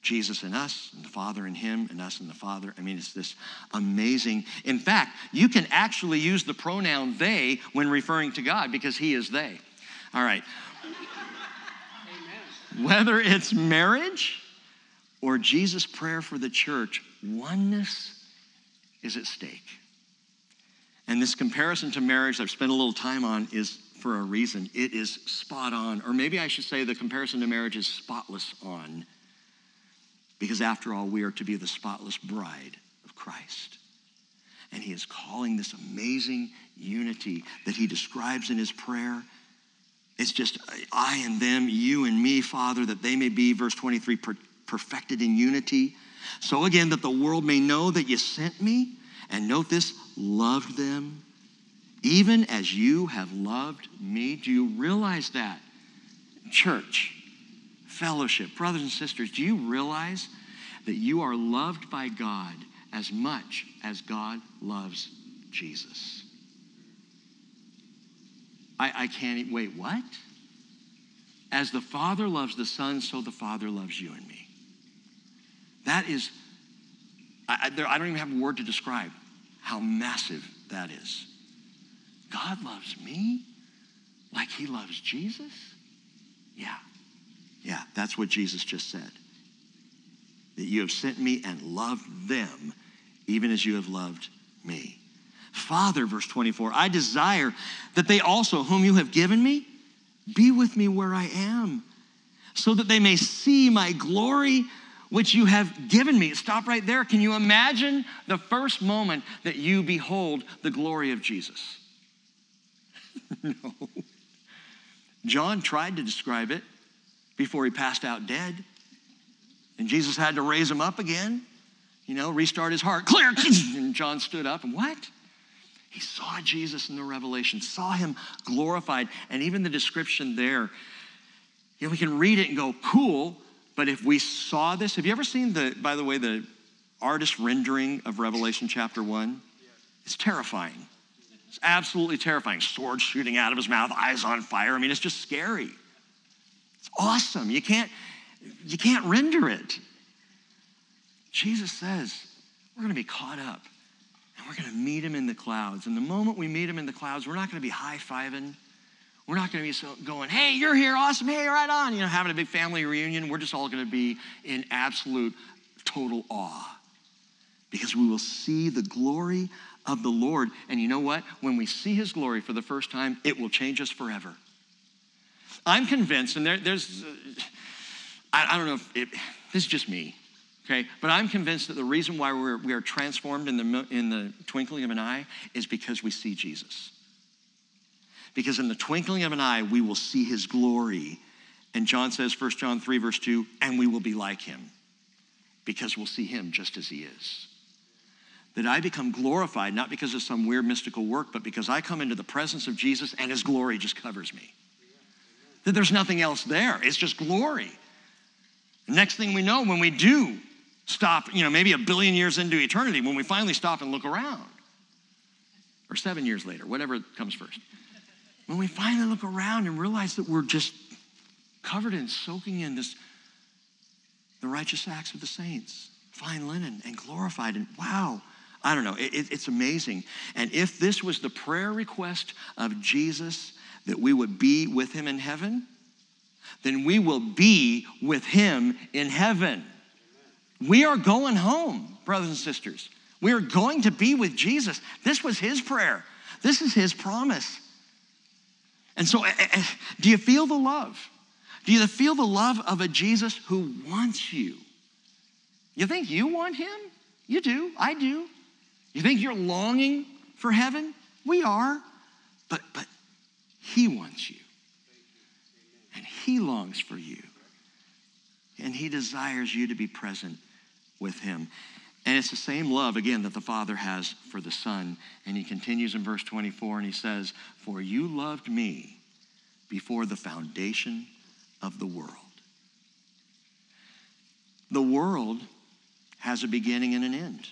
Jesus and us, and the Father and Him, and us and the Father. I mean, it's this amazing. In fact, you can actually use the pronoun they when referring to God because He is they. All right. Amen. Whether it's marriage or Jesus' prayer for the church, oneness is at stake. And this comparison to marriage I've spent a little time on is for a reason. It is spot on. Or maybe I should say the comparison to marriage is spotless on. Because after all, we are to be the spotless bride of Christ. And he is calling this amazing unity that he describes in his prayer. It's just I and them, you and me, Father, that they may be, verse 23, per- perfected in unity. So again, that the world may know that you sent me, and note this, loved them even as you have loved me. Do you realize that? Church, fellowship, brothers and sisters, do you realize that you are loved by God as much as God loves Jesus? I, I can't, wait, what? As the Father loves the Son, so the Father loves you and me. That is, I, there, I don't even have a word to describe how massive that is. God loves me like he loves Jesus? Yeah. Yeah, that's what Jesus just said. That you have sent me and loved them even as you have loved me. Father, verse 24, I desire that they also, whom you have given me, be with me where I am, so that they may see my glory which you have given me. Stop right there. Can you imagine the first moment that you behold the glory of Jesus? no. John tried to describe it before he passed out dead. And Jesus had to raise him up again, you know, restart his heart. Clear. And John stood up and what? He saw Jesus in the revelation, saw him glorified. And even the description there, you know, we can read it and go, cool. But if we saw this, have you ever seen the, by the way, the artist rendering of Revelation chapter one? It's terrifying. It's absolutely terrifying. Sword shooting out of his mouth, eyes on fire. I mean, it's just scary. It's awesome. You can't, you can't render it. Jesus says we're going to be caught up and we're going to meet him in the clouds. And the moment we meet him in the clouds, we're not going to be high fiving. We're not going to be so going, hey, you're here, awesome, hey, right on, you know, having a big family reunion. We're just all going to be in absolute, total awe because we will see the glory of the Lord. And you know what? When we see his glory for the first time, it will change us forever. I'm convinced, and there, there's, uh, I, I, don't know if it, this is just me, okay? But I'm convinced that the reason why we're, we are transformed in the, in the twinkling of an eye is because we see Jesus. Because in the twinkling of an eye, we will see his glory. And John says, 1 John 3, verse 2, and we will be like him because we'll see him just as he is that I become glorified, not because of some weird mystical work, but because I come into the presence of Jesus and his glory just covers me. That there's nothing else there, it's just glory. next thing we know, when we do stop, you know, maybe a billion years into eternity, when we finally stop and look around, or seven years later, whatever comes first, when we finally look around and realize that we're just covered in, soaking in this, the righteous acts of the saints, fine linen, and glorified, and wow, I don't know. It, it's amazing. And if this was the prayer request of Jesus that we would be with him in heaven, then we will be with him in heaven. We are going home, brothers and sisters. We are going to be with Jesus. This was his prayer, this is his promise. And so, eh, eh, eh, do you feel the love? Do you feel the love of a Jesus who wants you? You think you want him? You do. I do. You think you're longing for heaven? We are. But, but He wants you. And He longs for you. And He desires you to be present with Him. And it's the same love, again, that the Father has for the Son. And He continues in verse 24 and He says, For you loved me before the foundation of the world. The world has a beginning and an end.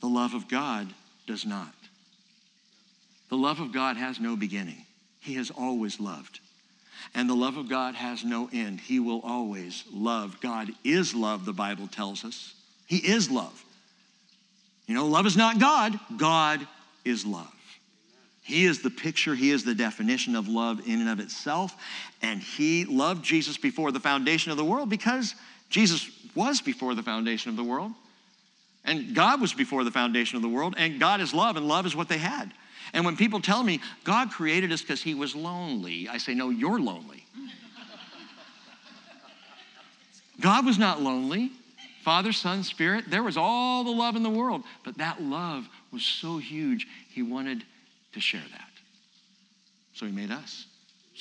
The love of God does not. The love of God has no beginning. He has always loved. And the love of God has no end. He will always love. God is love, the Bible tells us. He is love. You know, love is not God, God is love. He is the picture, He is the definition of love in and of itself. And He loved Jesus before the foundation of the world because Jesus was before the foundation of the world. And God was before the foundation of the world, and God is love, and love is what they had. And when people tell me God created us because he was lonely, I say, no, you're lonely. God was not lonely. Father, Son, Spirit, there was all the love in the world, but that love was so huge, he wanted to share that. So he made us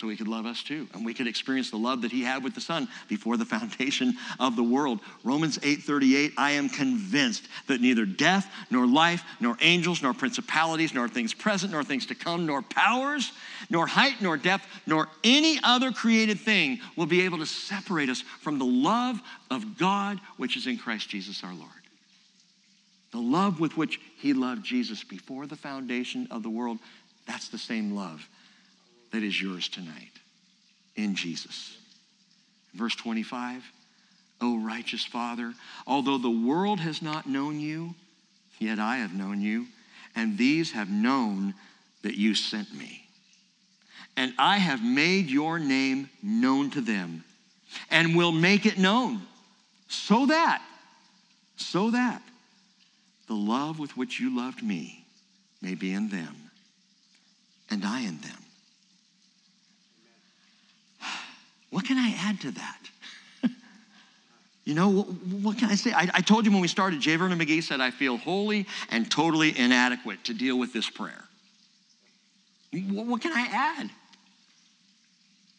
so he could love us too. And we could experience the love that he had with the son before the foundation of the world. Romans 8.38 i am convinced that neither death nor life nor angels nor principalities nor things present nor things to come nor powers nor height nor depth nor any other created thing will be able to separate us from the love of god which is in christ jesus our lord. The love with which he loved jesus before the foundation of the world that's the same love that is yours tonight in Jesus. Verse 25, O righteous Father, although the world has not known you, yet I have known you, and these have known that you sent me. And I have made your name known to them and will make it known so that, so that the love with which you loved me may be in them and I in them What can I add to that? you know, what, what, can I say? I, I, told you when we started, J. Vernon McGee said, I feel wholly and totally inadequate to deal with this prayer. What, what can I add?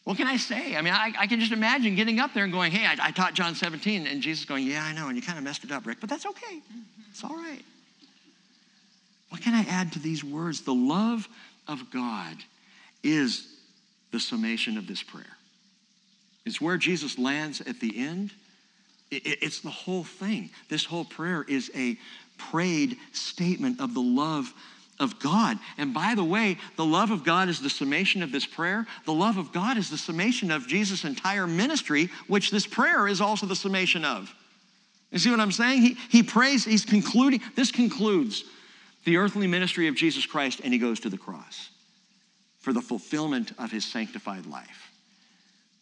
What can I say? I mean, I, I, can just imagine getting up there and going, hey, I, I taught John 17, and Jesus going, yeah, I know, and you kind of messed it up, Rick, but that's okay. It's all right. What can I add to these words? The love of God is the summation of this prayer. It's where Jesus lands at the end. It's the whole thing. This whole prayer is a prayed statement of the love of God. And by the way, the love of God is the summation of this prayer. The love of God is the summation of Jesus' entire ministry, which this prayer is also the summation of. You see what I'm saying? He, he prays, he's concluding, this concludes the earthly ministry of Jesus Christ, and he goes to the cross for the fulfillment of his sanctified life.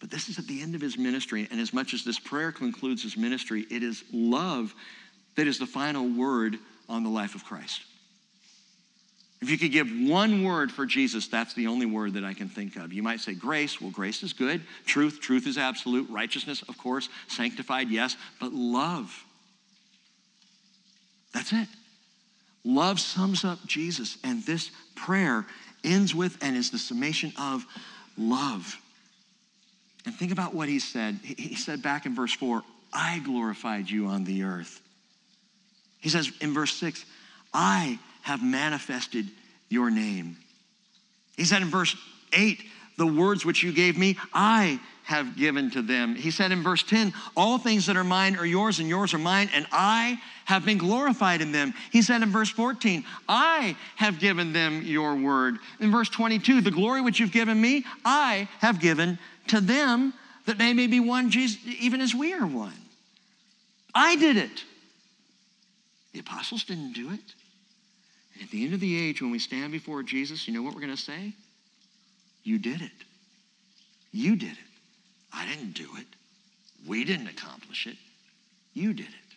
But this is at the end of his ministry, and as much as this prayer concludes his ministry, it is love that is the final word on the life of Christ. If you could give one word for Jesus, that's the only word that I can think of. You might say grace. Well, grace is good. Truth, truth is absolute. Righteousness, of course. Sanctified, yes. But love, that's it. Love sums up Jesus, and this prayer ends with and is the summation of love. And think about what he said. He said back in verse 4, I glorified you on the earth. He says in verse 6, I have manifested your name. He said in verse 8, the words which you gave me, I have given to them. He said in verse 10, All things that are mine are yours, and yours are mine, and I have been glorified in them. He said in verse 14, I have given them your word. In verse 22, The glory which you've given me, I have given to them, that they may be one, Jesus, even as we are one. I did it. The apostles didn't do it. And at the end of the age, when we stand before Jesus, you know what we're going to say? You did it. You did it. I didn't do it. We didn't accomplish it. You did it.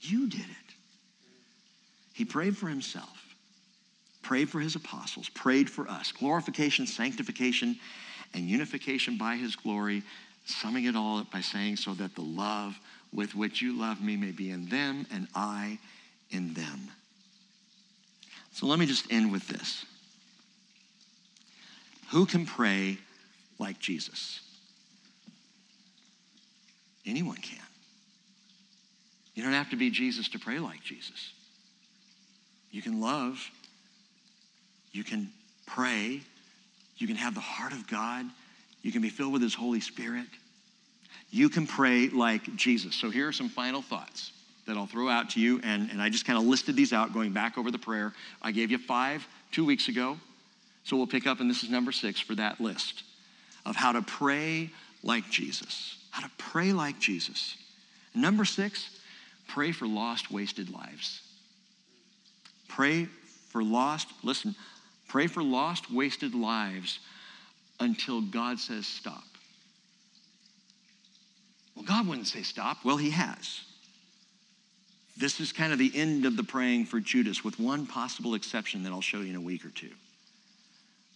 You did it. He prayed for himself, prayed for his apostles, prayed for us. Glorification, sanctification, and unification by his glory, summing it all up by saying, so that the love with which you love me may be in them and I in them. So let me just end with this. Who can pray like Jesus? Anyone can. You don't have to be Jesus to pray like Jesus. You can love, you can pray, you can have the heart of God, you can be filled with His Holy Spirit. You can pray like Jesus. So here are some final thoughts that I'll throw out to you. And, and I just kind of listed these out going back over the prayer. I gave you five two weeks ago. So we'll pick up, and this is number six for that list of how to pray like Jesus. How to pray like Jesus. Number six, pray for lost, wasted lives. Pray for lost, listen, pray for lost, wasted lives until God says stop. Well, God wouldn't say stop. Well, He has. This is kind of the end of the praying for Judas, with one possible exception that I'll show you in a week or two.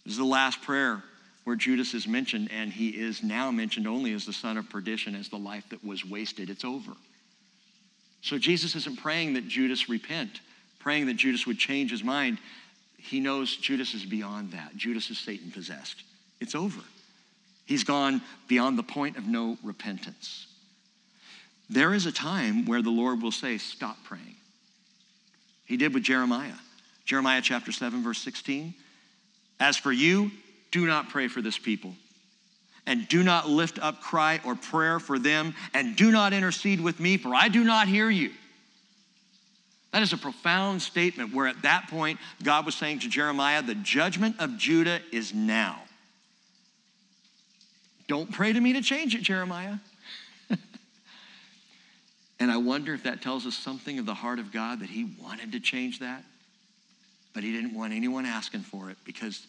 This is the last prayer where Judas is mentioned, and he is now mentioned only as the son of perdition, as the life that was wasted. It's over. So Jesus isn't praying that Judas repent, praying that Judas would change his mind. He knows Judas is beyond that. Judas is Satan possessed. It's over. He's gone beyond the point of no repentance. There is a time where the Lord will say, Stop praying. He did with Jeremiah. Jeremiah chapter 7, verse 16. As for you, do not pray for this people, and do not lift up cry or prayer for them, and do not intercede with me, for I do not hear you. That is a profound statement where at that point, God was saying to Jeremiah, The judgment of Judah is now. Don't pray to me to change it, Jeremiah. and I wonder if that tells us something of the heart of God that He wanted to change that, but He didn't want anyone asking for it because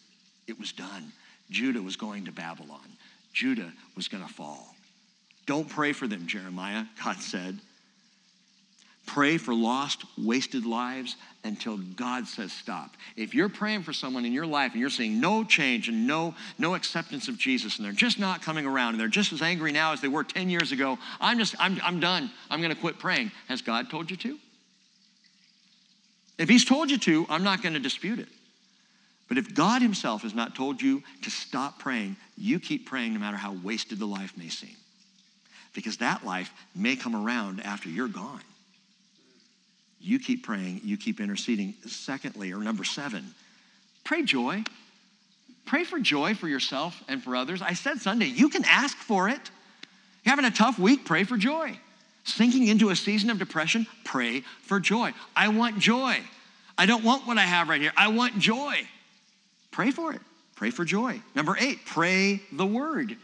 it was done. Judah was going to Babylon, Judah was going to fall. Don't pray for them, Jeremiah, God said. Pray for lost, wasted lives until God says stop. If you're praying for someone in your life and you're seeing no change and no, no acceptance of Jesus and they're just not coming around and they're just as angry now as they were 10 years ago, I'm just, I'm, I'm done. I'm going to quit praying. Has God told you to? If He's told you to, I'm not going to dispute it. But if God Himself has not told you to stop praying, you keep praying no matter how wasted the life may seem. Because that life may come around after you're gone. You keep praying, you keep interceding. Secondly, or number seven, pray joy. Pray for joy for yourself and for others. I said Sunday, you can ask for it. You're having a tough week, pray for joy. Sinking into a season of depression, pray for joy. I want joy. I don't want what I have right here. I want joy. Pray for it. Pray for joy. Number eight, pray the word.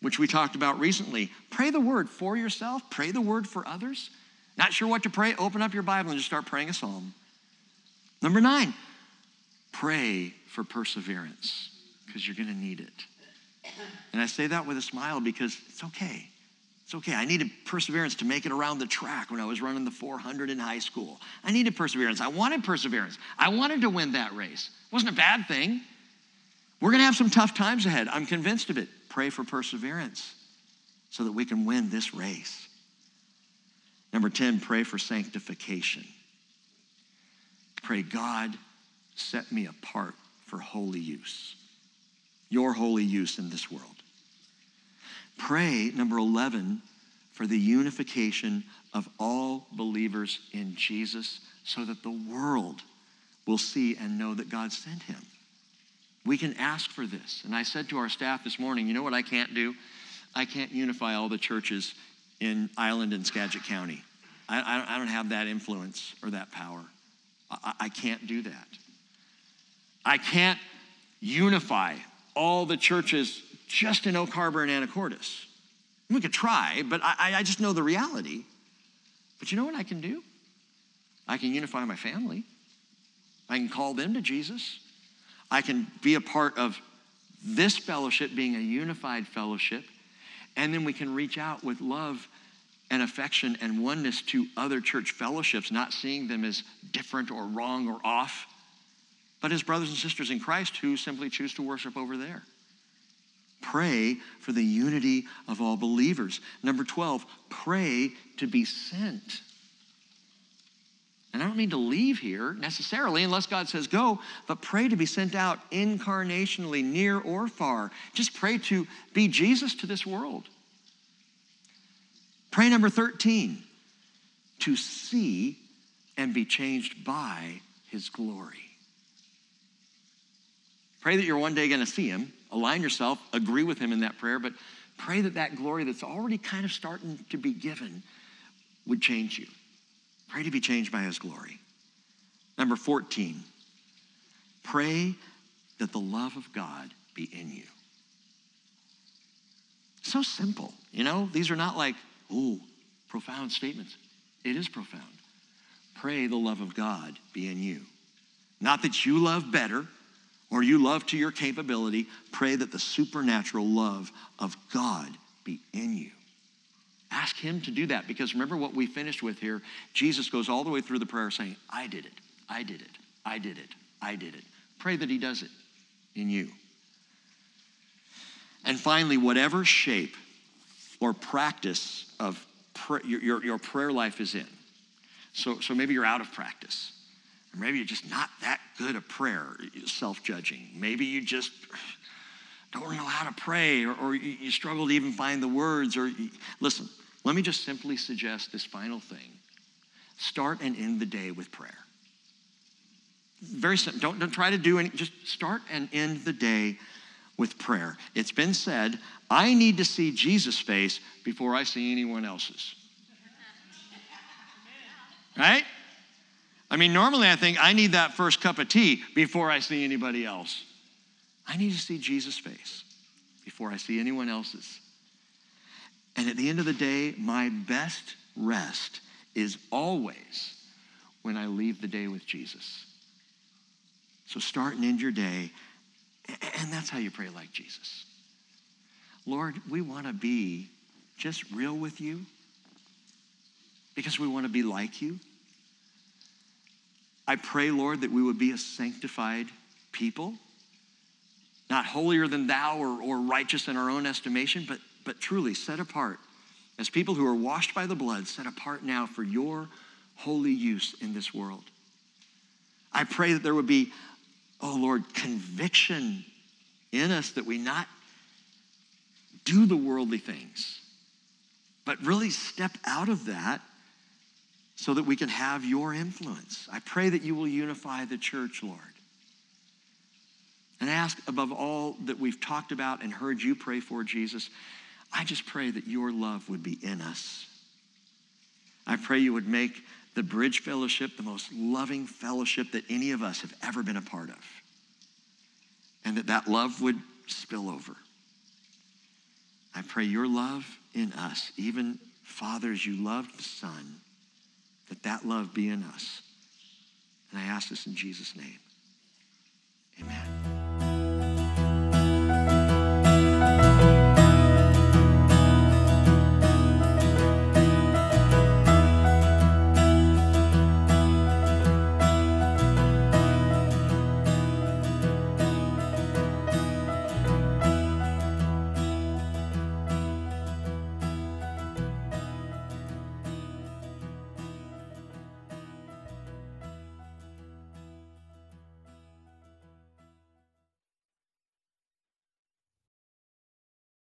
which we talked about recently. Pray the word for yourself, pray the word for others. Not sure what to pray? Open up your Bible and just start praying a psalm. Number nine, pray for perseverance because you're going to need it. And I say that with a smile because it's okay. It's okay. I needed perseverance to make it around the track when I was running the 400 in high school. I needed perseverance. I wanted perseverance. I wanted to win that race. It wasn't a bad thing. We're going to have some tough times ahead. I'm convinced of it. Pray for perseverance so that we can win this race. Number 10, pray for sanctification. Pray, God, set me apart for holy use, your holy use in this world. Pray, number 11, for the unification of all believers in Jesus so that the world will see and know that God sent him. We can ask for this. And I said to our staff this morning, you know what I can't do? I can't unify all the churches in Island and Skagit County. I, I, don't have that influence or that power. I, I can't do that. I can't unify all the churches just in Oak Harbor and Anacortes. We could try, but I, I just know the reality. But you know what I can do? I can unify my family. I can call them to Jesus. I can be a part of this fellowship being a unified fellowship. And then we can reach out with love and affection and oneness to other church fellowships, not seeing them as different or wrong or off, but as brothers and sisters in Christ who simply choose to worship over there. Pray for the unity of all believers. Number 12, pray to be sent. And I don't mean to leave here necessarily unless God says go, but pray to be sent out incarnationally, near or far. Just pray to be Jesus to this world. Pray number 13, to see and be changed by his glory. Pray that you're one day going to see him, align yourself, agree with him in that prayer, but pray that that glory that's already kind of starting to be given would change you. Pray to be changed by his glory. Number 14, pray that the love of God be in you. So simple, you know? These are not like, ooh, profound statements. It is profound. Pray the love of God be in you. Not that you love better or you love to your capability. Pray that the supernatural love of God be in you. Ask Him to do that because remember what we finished with here? Jesus goes all the way through the prayer saying, I did it, I did it, I did it, I did it. Pray that He does it in you. And finally, whatever shape or practice of pr- your, your, your prayer life is in. So, so maybe you're out of practice. Or maybe you're just not that good at prayer, self judging. Maybe you just don't know how to pray, or, or you struggle to even find the words. Or you, listen, let me just simply suggest this final thing start and end the day with prayer. Very simple. Don't, don't try to do any, just start and end the day with prayer. It's been said, I need to see Jesus' face before I see anyone else's. Right? I mean, normally I think I need that first cup of tea before I see anybody else. I need to see Jesus' face before I see anyone else's. And at the end of the day, my best rest is always when I leave the day with Jesus. So start and end your day, and that's how you pray like Jesus. Lord, we want to be just real with you because we want to be like you. I pray, Lord, that we would be a sanctified people, not holier than thou or, or righteous in our own estimation, but, but truly set apart as people who are washed by the blood, set apart now for your holy use in this world. I pray that there would be, oh Lord, conviction in us that we not do the worldly things, but really step out of that so that we can have your influence. I pray that you will unify the church, Lord. And ask above all that we've talked about and heard you pray for, Jesus, I just pray that your love would be in us. I pray you would make the Bridge Fellowship the most loving fellowship that any of us have ever been a part of. And that that love would spill over. I pray your love in us, even fathers, you loved the Son, that that love be in us. And I ask this in Jesus' name.